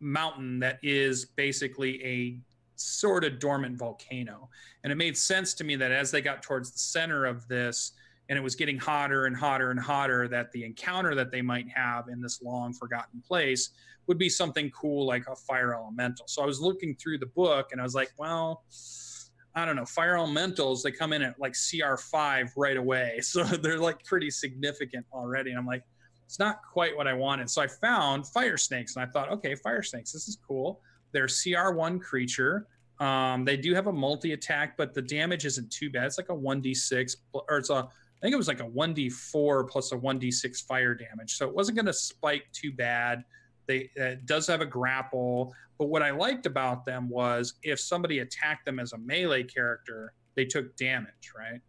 mountain that is basically a sort of dormant volcano, and it made sense to me that as they got towards the center of this and it was getting hotter and hotter and hotter that the encounter that they might have in this long forgotten place would be something cool like a fire elemental. So I was looking through the book and I was like, well, I don't know, fire elementals, they come in at like CR5 right away. [laughs] So they're like pretty significant already. And I'm like, it's not quite what I wanted. So I found fire snakes and I thought, okay, fire snakes, this is cool. They're CR1 creature. Um, they do have a multi attack, but the damage isn't too bad. It's like a 1d6, or it's a, I think it was like a 1d4 plus a 1d6 fire damage. So it wasn't going to spike too bad. They it does have a grapple, but what I liked about them was if somebody attacked them as a melee character, they took damage, right?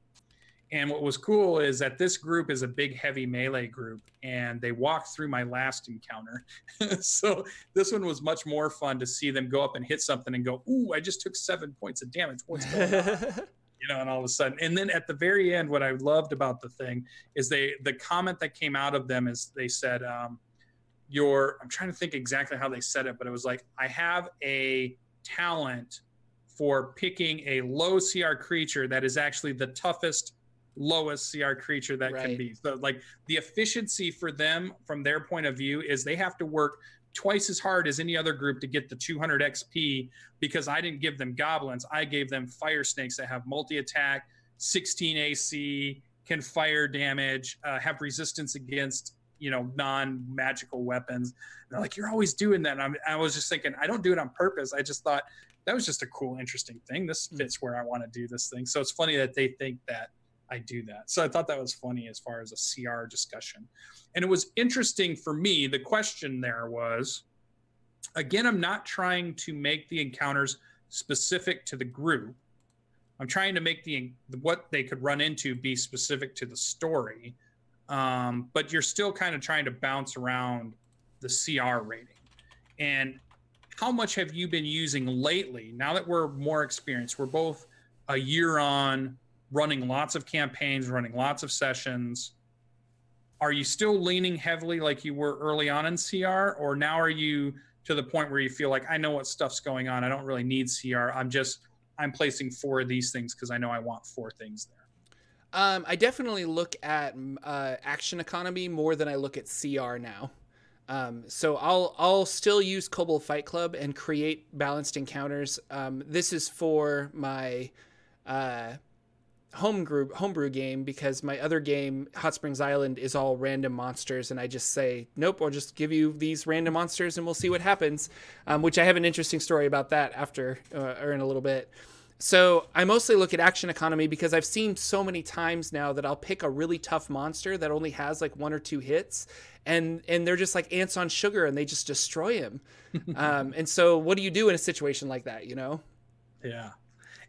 And what was cool is that this group is a big, heavy melee group, and they walked through my last encounter. [laughs] so this one was much more fun to see them go up and hit something and go, "Ooh, I just took seven points of damage. What's going on?" [laughs] you know, and all of a sudden, and then at the very end, what I loved about the thing is they the comment that came out of them is they said, um, your i'm trying to think exactly how they said it but it was like i have a talent for picking a low cr creature that is actually the toughest lowest cr creature that right. can be so like the efficiency for them from their point of view is they have to work twice as hard as any other group to get the 200 xp because i didn't give them goblins i gave them fire snakes that have multi attack 16 ac can fire damage uh, have resistance against you know, non magical weapons. And they're like, you're always doing that. And I'm, I was just thinking, I don't do it on purpose. I just thought that was just a cool, interesting thing. This mm. fits where I want to do this thing. So it's funny that they think that I do that. So I thought that was funny as far as a CR discussion. And it was interesting for me. The question there was again, I'm not trying to make the encounters specific to the group. I'm trying to make the what they could run into be specific to the story. Um, but you're still kind of trying to bounce around the CR rating. And how much have you been using lately? Now that we're more experienced, we're both a year on, running lots of campaigns, running lots of sessions. Are you still leaning heavily like you were early on in CR, or now are you to the point where you feel like I know what stuff's going on. I don't really need CR. I'm just I'm placing four of these things because I know I want four things there. Um, I definitely look at uh, action economy more than I look at CR now. Um, so I'll I'll still use Kobold Fight Club and create balanced encounters. Um, this is for my uh, home group homebrew game because my other game hot springs island is all random monsters and i just say nope i'll just give you these random monsters and we'll see what happens um, which i have an interesting story about that after uh, or in a little bit so i mostly look at action economy because i've seen so many times now that i'll pick a really tough monster that only has like one or two hits and and they're just like ants on sugar and they just destroy him [laughs] um, and so what do you do in a situation like that you know yeah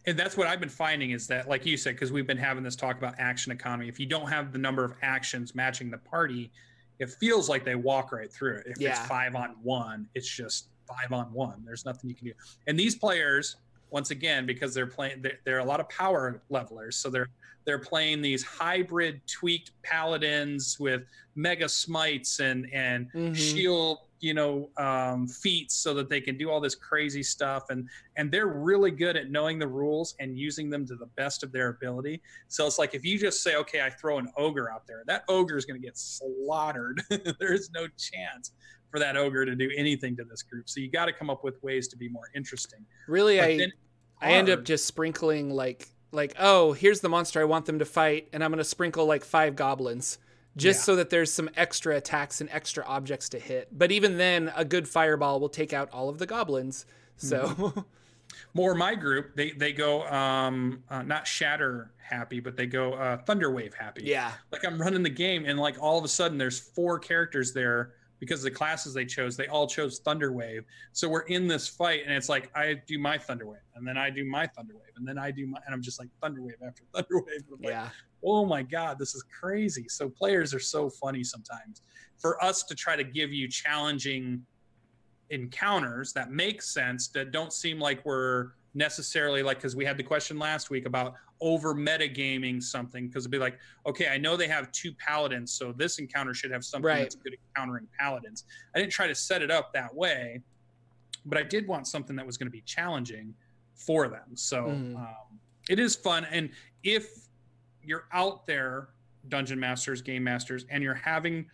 and that's what I've been finding is that, like you said, because we've been having this talk about action economy. If you don't have the number of actions matching the party, it feels like they walk right through it. If yeah. it's five on one, it's just five on one. There's nothing you can do. And these players, once again, because they're playing, they're, they're a lot of power levelers, so they're they're playing these hybrid tweaked paladins with mega smites and and mm-hmm. shield you know um, feats so that they can do all this crazy stuff. And and they're really good at knowing the rules and using them to the best of their ability. So it's like if you just say okay i throw an ogre out there that ogre is going to get slaughtered. [laughs] There's no chance for that ogre to do anything to this group. So you got to come up with ways to be more interesting. Really but i i end up just sprinkling like like oh here's the monster i want them to fight and i'm going to sprinkle like five goblins just yeah. so that there's some extra attacks and extra objects to hit. But even then, a good fireball will take out all of the goblins. So. Mm-hmm. [laughs] More my group, they they go um uh, not shatter happy, but they go uh, thunderwave happy. Yeah. Like I'm running the game, and like all of a sudden, there's four characters there because of the classes they chose. They all chose thunderwave. So we're in this fight, and it's like I do my thunderwave, and then I do my thunderwave, and then I do my, and I'm just like thunderwave after thunderwave. yeah oh my god this is crazy so players are so funny sometimes for us to try to give you challenging encounters that make sense that don't seem like we're necessarily like because we had the question last week about over metagaming something because it'd be like okay i know they have two paladins so this encounter should have something right. that's good at countering paladins i didn't try to set it up that way but i did want something that was going to be challenging for them so mm. um, it is fun and if you're out there, dungeon masters, game masters, and you're having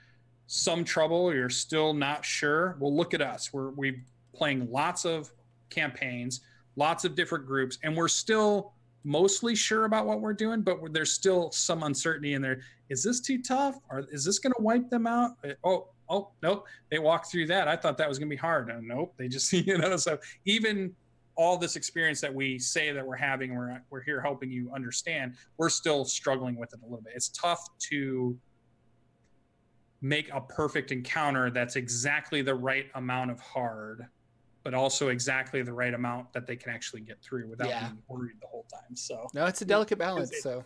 some trouble, you're still not sure. Well, look at us. We're we playing lots of campaigns, lots of different groups, and we're still mostly sure about what we're doing, but there's still some uncertainty in there. Is this too tough? Or is this going to wipe them out? Uh, oh, oh, nope. They walked through that. I thought that was going to be hard. Oh, nope. They just, [laughs] you know, so even all this experience that we say that we're having, we're we're here helping you understand. We're still struggling with it a little bit. It's tough to make a perfect encounter that's exactly the right amount of hard, but also exactly the right amount that they can actually get through without yeah. being worried the whole time. So no, it's a delicate balance. It, so.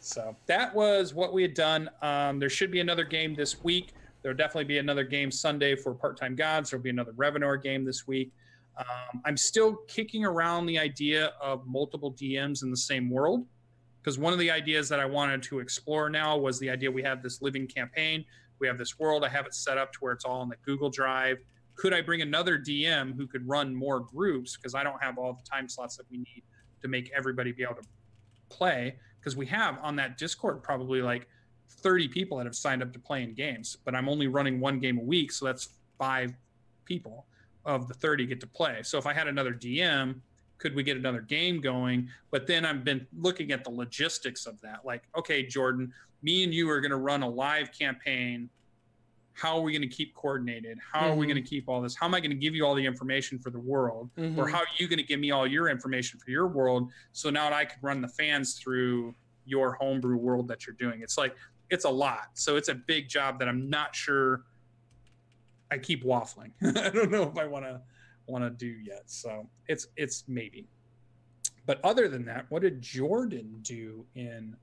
So that was what we had done. Um, there should be another game this week. There'll definitely be another game Sunday for Part Time Gods. There'll be another Revenor game this week. Um, I'm still kicking around the idea of multiple DMs in the same world because one of the ideas that I wanted to explore now was the idea we have this living campaign, we have this world, I have it set up to where it's all in the Google Drive. Could I bring another DM who could run more groups because I don't have all the time slots that we need to make everybody be able to play? Because we have on that Discord probably like 30 people that have signed up to play in games, but I'm only running one game a week, so that's five people of the 30 get to play. So if I had another DM, could we get another game going? But then I've been looking at the logistics of that. Like, okay, Jordan, me and you are going to run a live campaign how are we going to keep coordinated how mm-hmm. are we mm-hmm. going to keep all this how am i going to give you all the information for the world mm-hmm. or how are you going to give me all your information for your world so now i can run the fans through your homebrew world that you're doing it's like it's a lot so it's a big job that i'm not sure i keep waffling [laughs] i don't know if i want to want to do yet so it's it's maybe but other than that what did jordan do in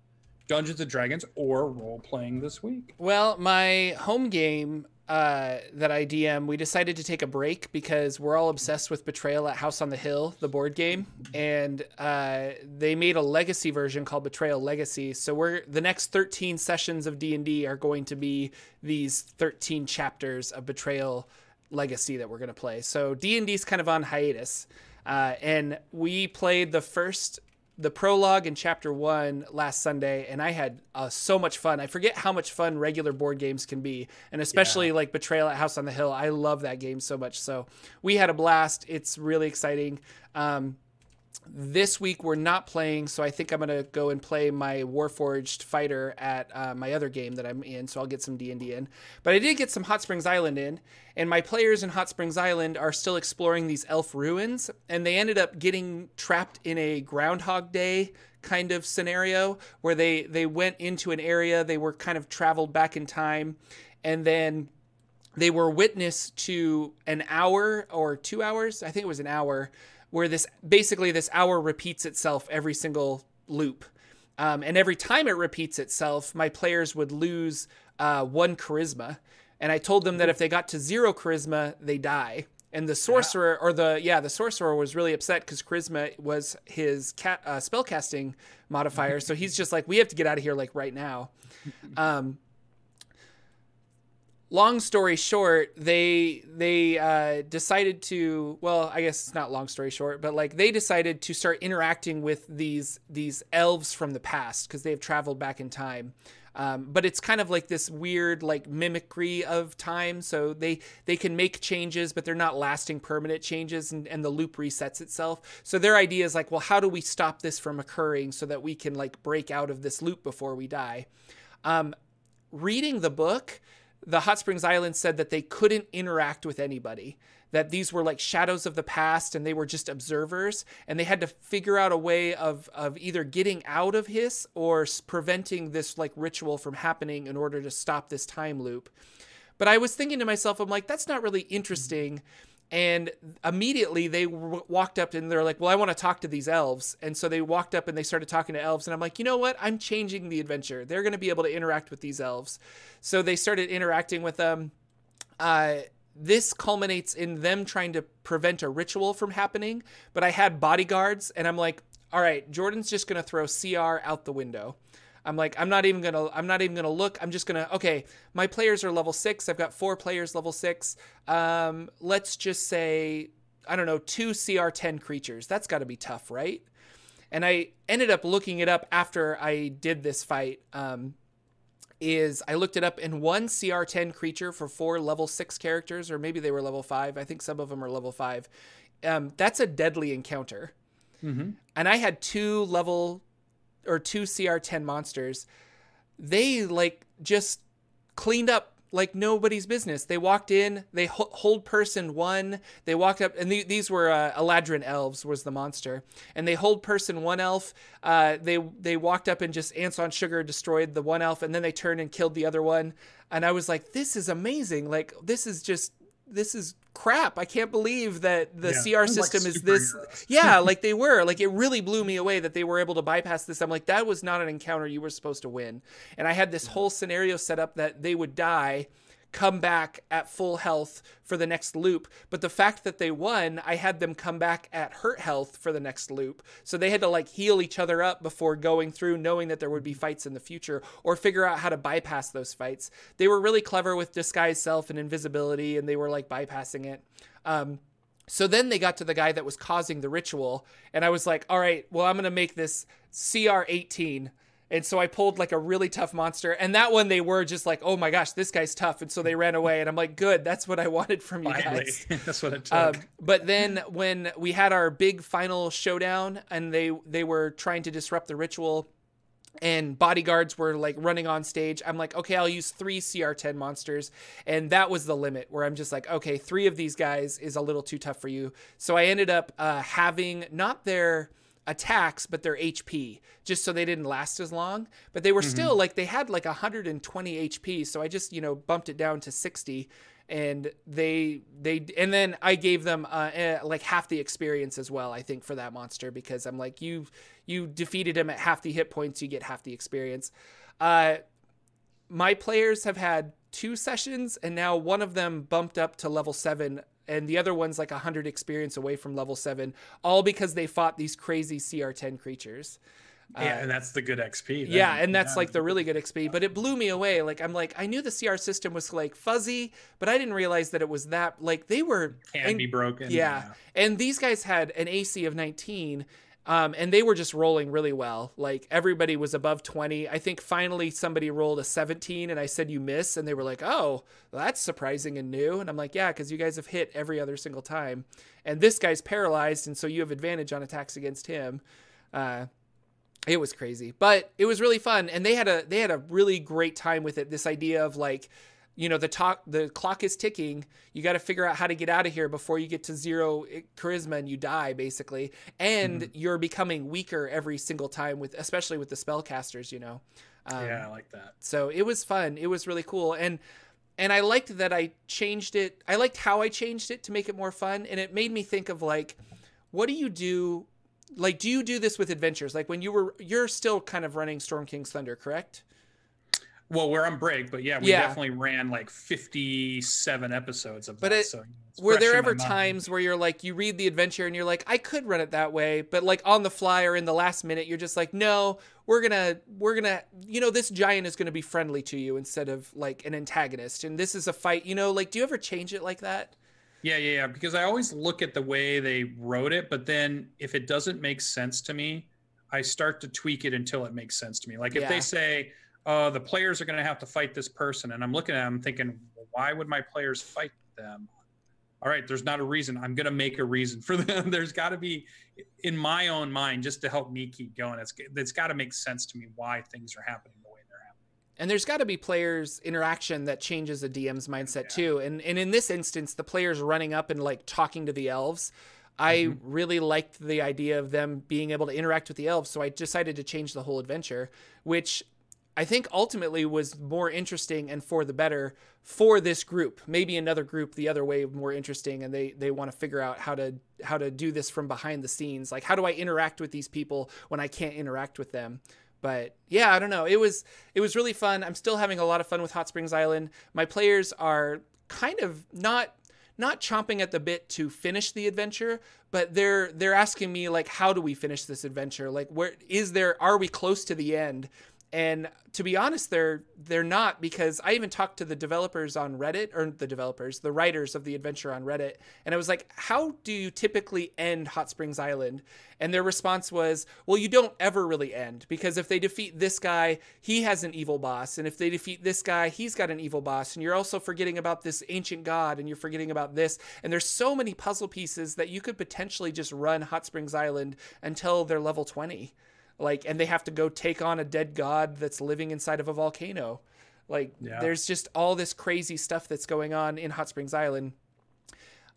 Dungeons and Dragons or role playing this week? Well, my home game uh, that I DM, we decided to take a break because we're all obsessed with Betrayal at House on the Hill, the board game, and uh, they made a legacy version called Betrayal Legacy. So we're the next 13 sessions of D and D are going to be these 13 chapters of Betrayal Legacy that we're going to play. So D and D is kind of on hiatus. Uh, and we played the first the prologue in chapter one last Sunday, and I had uh, so much fun. I forget how much fun regular board games can be, and especially yeah. like Betrayal at House on the Hill. I love that game so much. So we had a blast. It's really exciting. Um, this week we're not playing, so I think I'm gonna go and play my Warforged fighter at uh, my other game that I'm in. So I'll get some D and D in. But I did get some Hot Springs Island in, and my players in Hot Springs Island are still exploring these elf ruins, and they ended up getting trapped in a Groundhog Day kind of scenario where they they went into an area, they were kind of traveled back in time, and then they were witness to an hour or two hours. I think it was an hour where this basically this hour repeats itself every single loop. Um, and every time it repeats itself, my players would lose uh, one charisma. And I told them that if they got to zero charisma, they die. And the sorcerer, or the yeah, the sorcerer was really upset because charisma was his ca- uh, spellcasting modifier. so he's just like, we have to get out of here like right now. Um, long story short, they they uh, decided to well, I guess it's not long story short, but like they decided to start interacting with these these elves from the past because they have traveled back in time. Um, but it's kind of like this weird like mimicry of time. So they they can make changes but they're not lasting permanent changes and, and the loop resets itself. So their idea is like well how do we stop this from occurring so that we can like break out of this loop before we die? Um, reading the book the Hot Springs Island said that they couldn't interact with anybody, that these were like shadows of the past and they were just observers, and they had to figure out a way of, of either getting out of Hiss or preventing this like ritual from happening in order to stop this time loop. But I was thinking to myself, I'm like, that's not really interesting. Mm-hmm and immediately they w- walked up and they're like well i want to talk to these elves. And so they walked up and they started talking to elves and i'm like you know what? I'm changing the adventure. They're going to be able to interact with these elves. So they started interacting with them. Uh, this culminates in them trying to prevent a ritual from happening but i had bodyguards and i'm like all right jordan's just going to throw cr out the window I'm like, I'm not even gonna, I'm not even gonna look. I'm just gonna, okay, my players are level six. I've got four players level six. Um, let's just say, I don't know, two CR10 creatures. That's got to be tough, right? And I ended up looking it up after I did this fight. Um, is I looked it up in one CR10 creature for four level six characters, or maybe they were level five. I think some of them are level five. Um, that's a deadly encounter. Mm-hmm. And I had two level or two CR10 monsters, they like just cleaned up like nobody's business. They walked in, they hold person one, they walked up, and th- these were uh, Eladrin elves was the monster, and they hold person one elf. Uh, they they walked up and just ants on sugar destroyed the one elf, and then they turned and killed the other one. And I was like, this is amazing. Like this is just this is crap. I can't believe that the yeah, CR system like is this. [laughs] yeah, like they were. Like it really blew me away that they were able to bypass this. I'm like, that was not an encounter you were supposed to win. And I had this whole scenario set up that they would die come back at full health for the next loop. But the fact that they won, I had them come back at hurt health for the next loop. So they had to like heal each other up before going through, knowing that there would be fights in the future or figure out how to bypass those fights. They were really clever with disguise self and invisibility, and they were like bypassing it. Um, so then they got to the guy that was causing the ritual, and I was like, all right, well, I'm going to make this CR 18 and so I pulled like a really tough monster. And that one they were just like, oh my gosh, this guy's tough. And so they ran away. And I'm like, good, that's what I [laughs] wanted from you Finally. guys. [laughs] that's what it took. Um, but then when we had our big final showdown and they they were trying to disrupt the ritual, and bodyguards were like running on stage. I'm like, okay, I'll use three CR10 monsters. And that was the limit where I'm just like, okay, three of these guys is a little too tough for you. So I ended up uh, having not their attacks, but their HP, just so they didn't last as long. But they were mm-hmm. still like, they had like 120 HP. So I just, you know, bumped it down to 60 and they they and then I gave them uh, eh, like half the experience as well. I think for that monster because I'm like you you defeated him at half the hit points, you get half the experience. Uh, my players have had two sessions, and now one of them bumped up to level seven, and the other one's like 100 experience away from level seven, all because they fought these crazy CR10 creatures. Yeah, uh, and that's the good XP. Then. Yeah, and that's yeah. like the really good XP. But it blew me away. Like I'm like I knew the CR system was like fuzzy, but I didn't realize that it was that like they were can and, be broken. Yeah. yeah, and these guys had an AC of 19, um, and they were just rolling really well. Like everybody was above 20. I think finally somebody rolled a 17 and I said, You miss. And they were like, Oh, well, that's surprising and new. And I'm like, Yeah, because you guys have hit every other single time. And this guy's paralyzed. And so you have advantage on attacks against him. Uh, it was crazy, but it was really fun. And they had a they had a really great time with it. This idea of like, you know the talk the clock is ticking. You got to figure out how to get out of here before you get to zero eh, charisma and you die basically. And mm-hmm. you're becoming weaker every single time with especially with the spellcasters you know? Um, yeah i like that. so it was fun. It was really cool. And and i liked that i changed it. I liked how i changed it to make it more fun. And it made me think of like what do you do like do you do this with adventures? Like when you were you're still kind of running storm king's thunder correct well, we're on break, but yeah, we yeah. definitely ran like 57 episodes of but that. It, so were there ever times where you're like, you read the adventure and you're like, I could run it that way, but like on the fly or in the last minute, you're just like, no, we're gonna, we're gonna, you know, this giant is gonna be friendly to you instead of like an antagonist, and this is a fight, you know, like, do you ever change it like that? Yeah, yeah, yeah. Because I always look at the way they wrote it, but then if it doesn't make sense to me, I start to tweak it until it makes sense to me. Like if yeah. they say uh, the players are going to have to fight this person. And I'm looking at them thinking, why would my players fight them? All right, there's not a reason. I'm going to make a reason for [laughs] them. there's got to be, in my own mind, just to help me keep going. It's it's got to make sense to me why things are happening the way they're happening. And there's got to be players interaction that changes a DM's mindset yeah. too. And and in this instance, the players running up and like talking to the elves. I mm-hmm. really liked the idea of them being able to interact with the elves, so I decided to change the whole adventure, which I think ultimately was more interesting and for the better for this group. Maybe another group the other way more interesting and they they want to figure out how to how to do this from behind the scenes. Like how do I interact with these people when I can't interact with them? But yeah, I don't know. It was it was really fun. I'm still having a lot of fun with Hot Springs Island. My players are kind of not not chomping at the bit to finish the adventure, but they're they're asking me like how do we finish this adventure? Like where is there are we close to the end? And to be honest they're they're not because i even talked to the developers on reddit or the developers the writers of the adventure on reddit and i was like how do you typically end hot springs island? And their response was well you don't ever really end because if they defeat this guy he has an evil boss and if they defeat this guy he's got an evil boss and you're also forgetting about this ancient god and you're forgetting about this. And there's so many puzzle pieces that you could potentially just run hot springs island until they're level 20 like and they have to go take on a dead god that's living inside of a volcano like yeah. there's just all this crazy stuff that's going on in hot springs island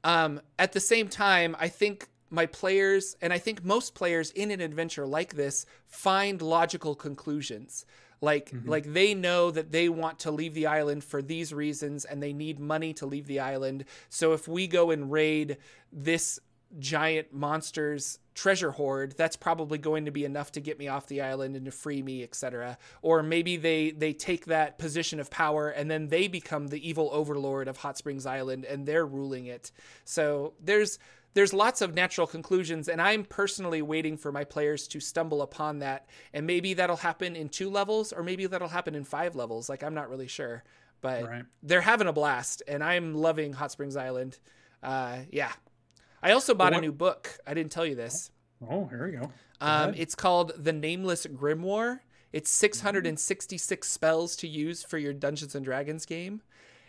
um, at the same time i think my players and i think most players in an adventure like this find logical conclusions like mm-hmm. like they know that they want to leave the island for these reasons and they need money to leave the island so if we go and raid this giant monsters treasure hoard that's probably going to be enough to get me off the island and to free me etc or maybe they they take that position of power and then they become the evil overlord of hot springs island and they're ruling it. So there's there's lots of natural conclusions and i'm personally waiting for my players to stumble upon that. And maybe that'll happen in two levels or maybe that'll happen in five levels. Like i'm not really sure. But right. they're having a blast and i'm loving hot springs island. Uh, yeah I also bought what? a new book. I didn't tell you this. Oh, here we go. go um, it's called The Nameless Grimoire. It's 666 spells to use for your Dungeons and Dragons game.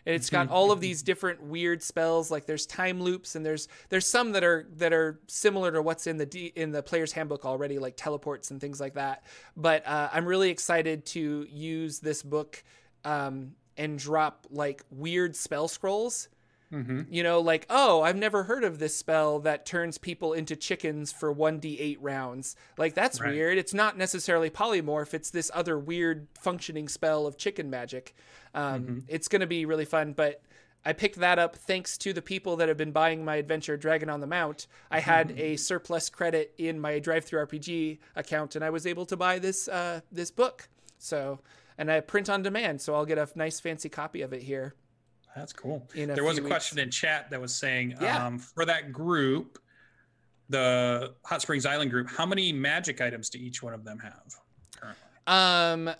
and it's got all of these different weird spells like there's time loops and there's there's some that are that are similar to what's in the D, in the player's handbook already like teleports and things like that but uh, i'm really excited to use this book um, and drop like weird spell scrolls Mm-hmm. you know like oh i've never heard of this spell that turns people into chickens for 1d8 rounds like that's Right. weird it's not necessarily polymorph it's this other weird functioning spell of chicken magic um, Mm-hmm. it's going to be really fun but i picked that up thanks to the people that have been buying my adventure dragon on the mount i had Mm-hmm. a surplus credit in my DriveThruRPG account and i was able to buy this uh, this book so and i print on demand so i'll get a nice fancy copy of it here That's cool. there was a few question in chat that was saying Yeah. um, for that group, the Hot Springs Island group, how many magic items do each one of them have? currently? Um,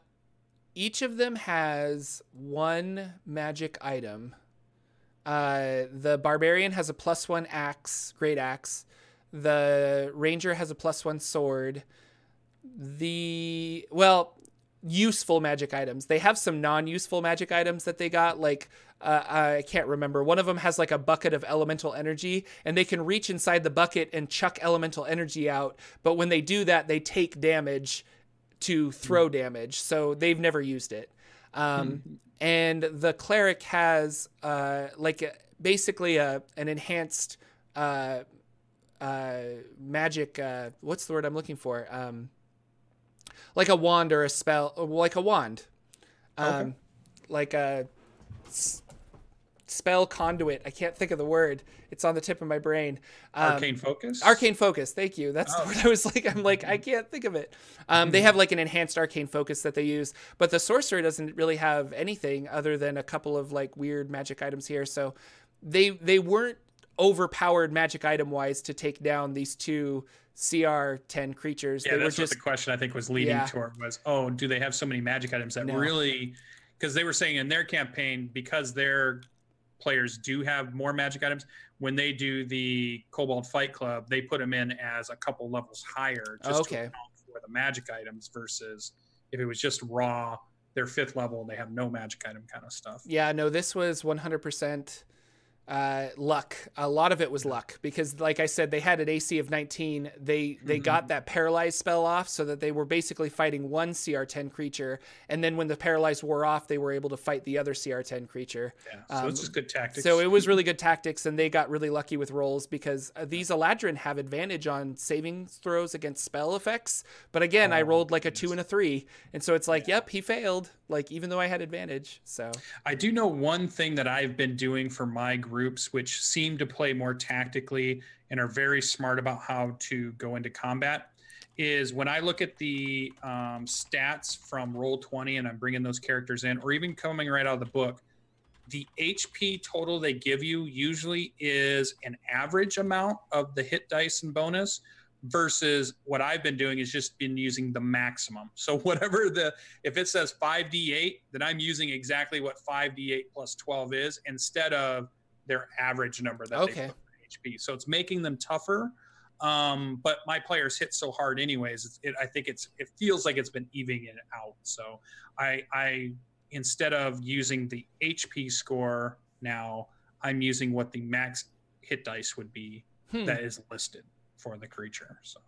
each of them has one magic item. Uh, the barbarian has a plus one axe, great axe. The ranger has a plus one sword. The well, useful magic items. They have some non-useful magic items that they got. Like uh, I can't remember. One of them has like a bucket of elemental energy, and they can reach inside the bucket and chuck elemental energy out. But when they do that, they take damage to throw damage. So they've never used it. Um, and the cleric has uh, like a, basically a an enhanced uh, uh, magic. Uh, what's the word I'm looking for? Um, like a wand or a spell, like a wand, um, Okay. like a s- spell conduit. I can't think of the word. It's on the tip of my brain. Um, Arcane focus. Arcane focus. Thank you. That's the Oh. word I was like. I'm like I can't think of it. Um, they have like an enhanced arcane focus that they use, but the sorcerer doesn't really have anything other than a couple of like weird magic items here. So they they weren't overpowered magic item wise to take down these two CR ten creatures. Yeah, they that's just what the question I think was leading Yeah. toward was, oh, do they have so many magic items that No. really? Because they were saying in their campaign, because their players do have more magic items, when they do the Kobold Fight Club, they put them in as a couple levels higher, just Okay. to account for the magic items versus if it was just raw, their fifth level, and they have no magic item kind of stuff. Yeah, no, this was 100% uh, luck. A lot of it was luck because, like I said, they had an AC of 19. They they Mhm. got that paralyzed spell off, so that they were basically fighting one CR10 creature, and then when the paralyzed wore off, they were able to fight the other CR10 creature. Yeah, so Um, it's just good tactics. So it was really good [laughs] tactics, and they got really lucky with rolls because uh, these Eladrin have advantage on saving throws against spell effects. But again, I Oh, rolled like a two and a three, and so it's like, yep, he failed. Like even though I had advantage, so I do know one thing that I've been doing for my groups, which seem to play more tactically and are very smart about how to go into combat, is when I look at the um, stats from Roll20 and I'm bringing those characters in, or even coming right out of the book, the HP total they give you usually is an average amount of the hit dice and bonus versus what I've been doing is just been using the maximum. So [laughs] whatever the if it says 5d8, then I'm using exactly what 5d8 plus 12 is instead of their average number that Okay. they put for HP. So it's making them tougher. Um, but my players hit so hard anyways. It's, it, I think it's it feels like it's been evening it out. So I I instead of using the HP score now, I'm using what the max hit dice would be hmm, that is listed for the creature. So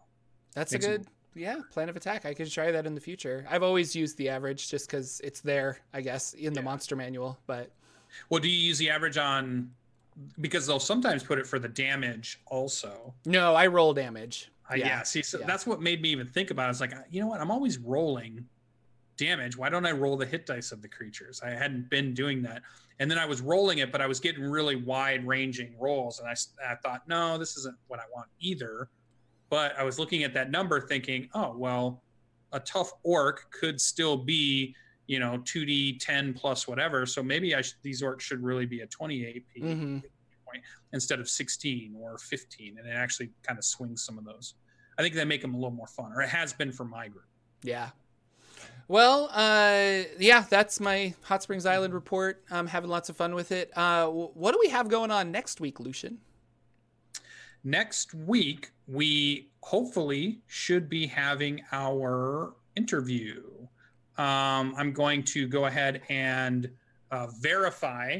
that's a good yeah plan of attack. I could try that in the future. I've always used the average just because it's there, I guess, in the Yeah. monster manual. But well, do you use the average on because they'll sometimes put it for the damage also. no, I roll damage. Uh, yeah. see, so yeah. that's what made me even think about. it. I was like, you know what? I'm always rolling damage. Why don't I roll the hit dice of the creatures? I hadn't been doing that, and then I was rolling it, but I was getting really wide ranging rolls, and I I thought, no, this isn't what I want either. But I was looking at that number, thinking, oh well, a tough orc could still be, you know, 2d 10 plus whatever. So maybe I sh- these orcs should really be a 20 AP hmm instead of 16 or 15 and it actually kind of swings some of those i think they make them a little more fun or it has been for my group Yeah. Well, uh, yeah, that's my Hot Springs Island report. I'm having lots of fun with it. Uh, wh- what do we have going on next week, Lucian? next week we hopefully should be having our interview um, i'm going to go ahead and uh, verify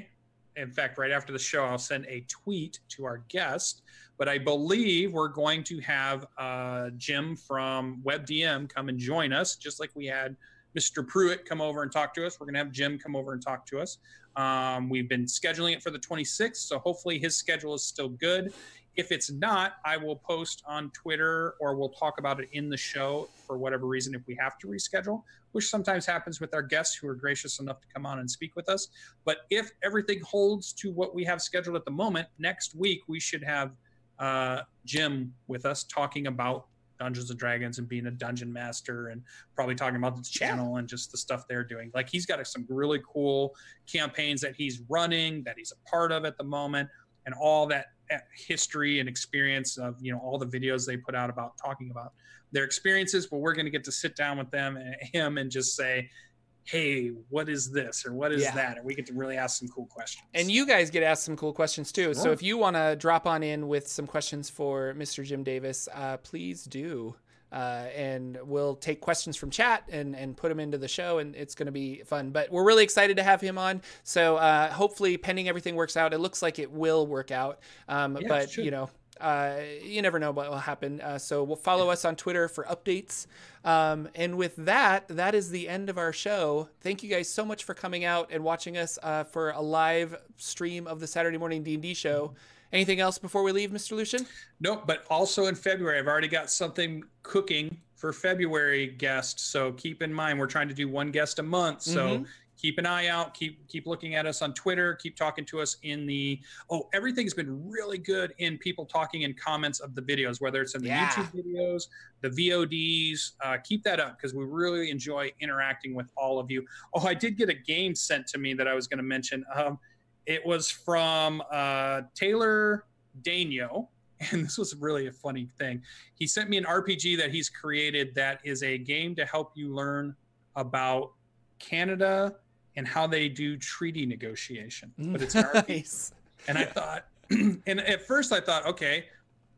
in fact, right after the show, I'll send a tweet to our guest. But I believe we're going to have uh, Jim from WebDM come and join us, just like we had Mr. Pruitt come over and talk to us. We're going to have Jim come over and talk to us. Um, we've been scheduling it for the 26th, so hopefully his schedule is still good. If it's not, I will post on Twitter or we'll talk about it in the show for whatever reason if we have to reschedule, which sometimes happens with our guests who are gracious enough to come on and speak with us. But if everything holds to what we have scheduled at the moment, next week we should have uh, Jim with us talking about Dungeons and Dragons and being a dungeon master and probably talking about the channel and just the stuff they're doing. Like he's got some really cool campaigns that he's running, that he's a part of at the moment, and all that history and experience of you know all the videos they put out about talking about their experiences. But we're going to get to sit down with them and him and just say, hey, what is this or what is Yeah. that? And we get to really ask some cool questions. And you guys get asked some cool questions too. So if you want to drop on in with some questions for Mr. Jim Davis, uh, please do. Uh, and we'll take questions from chat and, and put them into the show, and it's going to be fun. But we're really excited to have him on. So uh, hopefully, pending everything works out, it looks like it will work out. Um, Yeah, but you know, uh, you never know what will happen. Uh, so we'll follow us on Twitter for updates. Um, and with that, that is the end of our show. Thank you guys so much for coming out and watching us uh, for a live stream of the Saturday morning D and D show. Anything else before we leave, Mr. Lucian? Nope, but also in February, I've already got something cooking for February guests. So keep in mind, we're trying to do one guest a month. So Mhm. keep an eye out. Keep keep looking at us on Twitter. Keep talking to us in the. Oh, everything's been really good in people talking in comments of the videos, whether it's in the Yeah. YouTube videos, the VODs. Uh, keep that up because we really enjoy interacting with all of you. Oh, I did get a game sent to me that I was going to mention. Um, it was from uh, Taylor Daño, [laughs] and this was really a funny thing. He sent me an RPG that he's created that is a game to help you learn about Canada and how they do treaty negotiation. But it's an RPG. And I thought, [clears throat] and at first I thought, okay,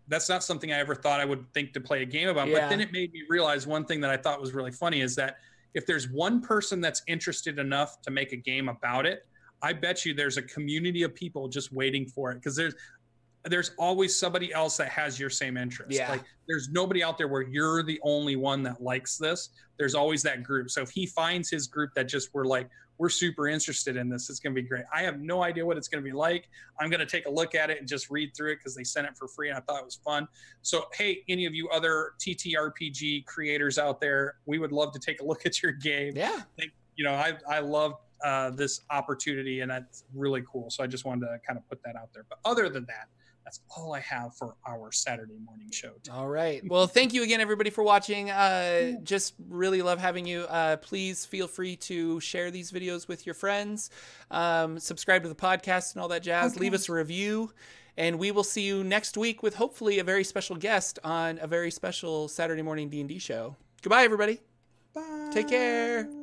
that's not something I ever thought I would think to play a game about. Yeah. But then it made me realize one thing that I thought was really funny is that if there's one person that's interested enough to make a game about it, I bet you there's a community of people just waiting for it because there's there's always somebody else that has your same interest. Yeah. Like there's nobody out there where you're the only one that likes this. There's always that group. So if he finds his group that just were like, we're super interested in this, it's going to be great. I have no idea what it's going to be like. I'm going to take a look at it and just read through it because they sent it for free and I thought it was fun. So, hey, any of you other TTRPG creators out there, we would love to take a look at your game. Yeah. You know, I, I love uh, this opportunity and that's really cool. So I just wanted to kind of put that out there. But other than that, that's all I have for our Saturday morning show. today. All right. Well, thank you again, everybody, for watching. Uh, just really love having you. Uh, please feel free to share these videos with your friends, um, subscribe to the podcast and all that jazz. Leave us a review, and we will see you next week with hopefully a very special guest on a very special Saturday morning D and D show. Goodbye, everybody. Bye. Take care.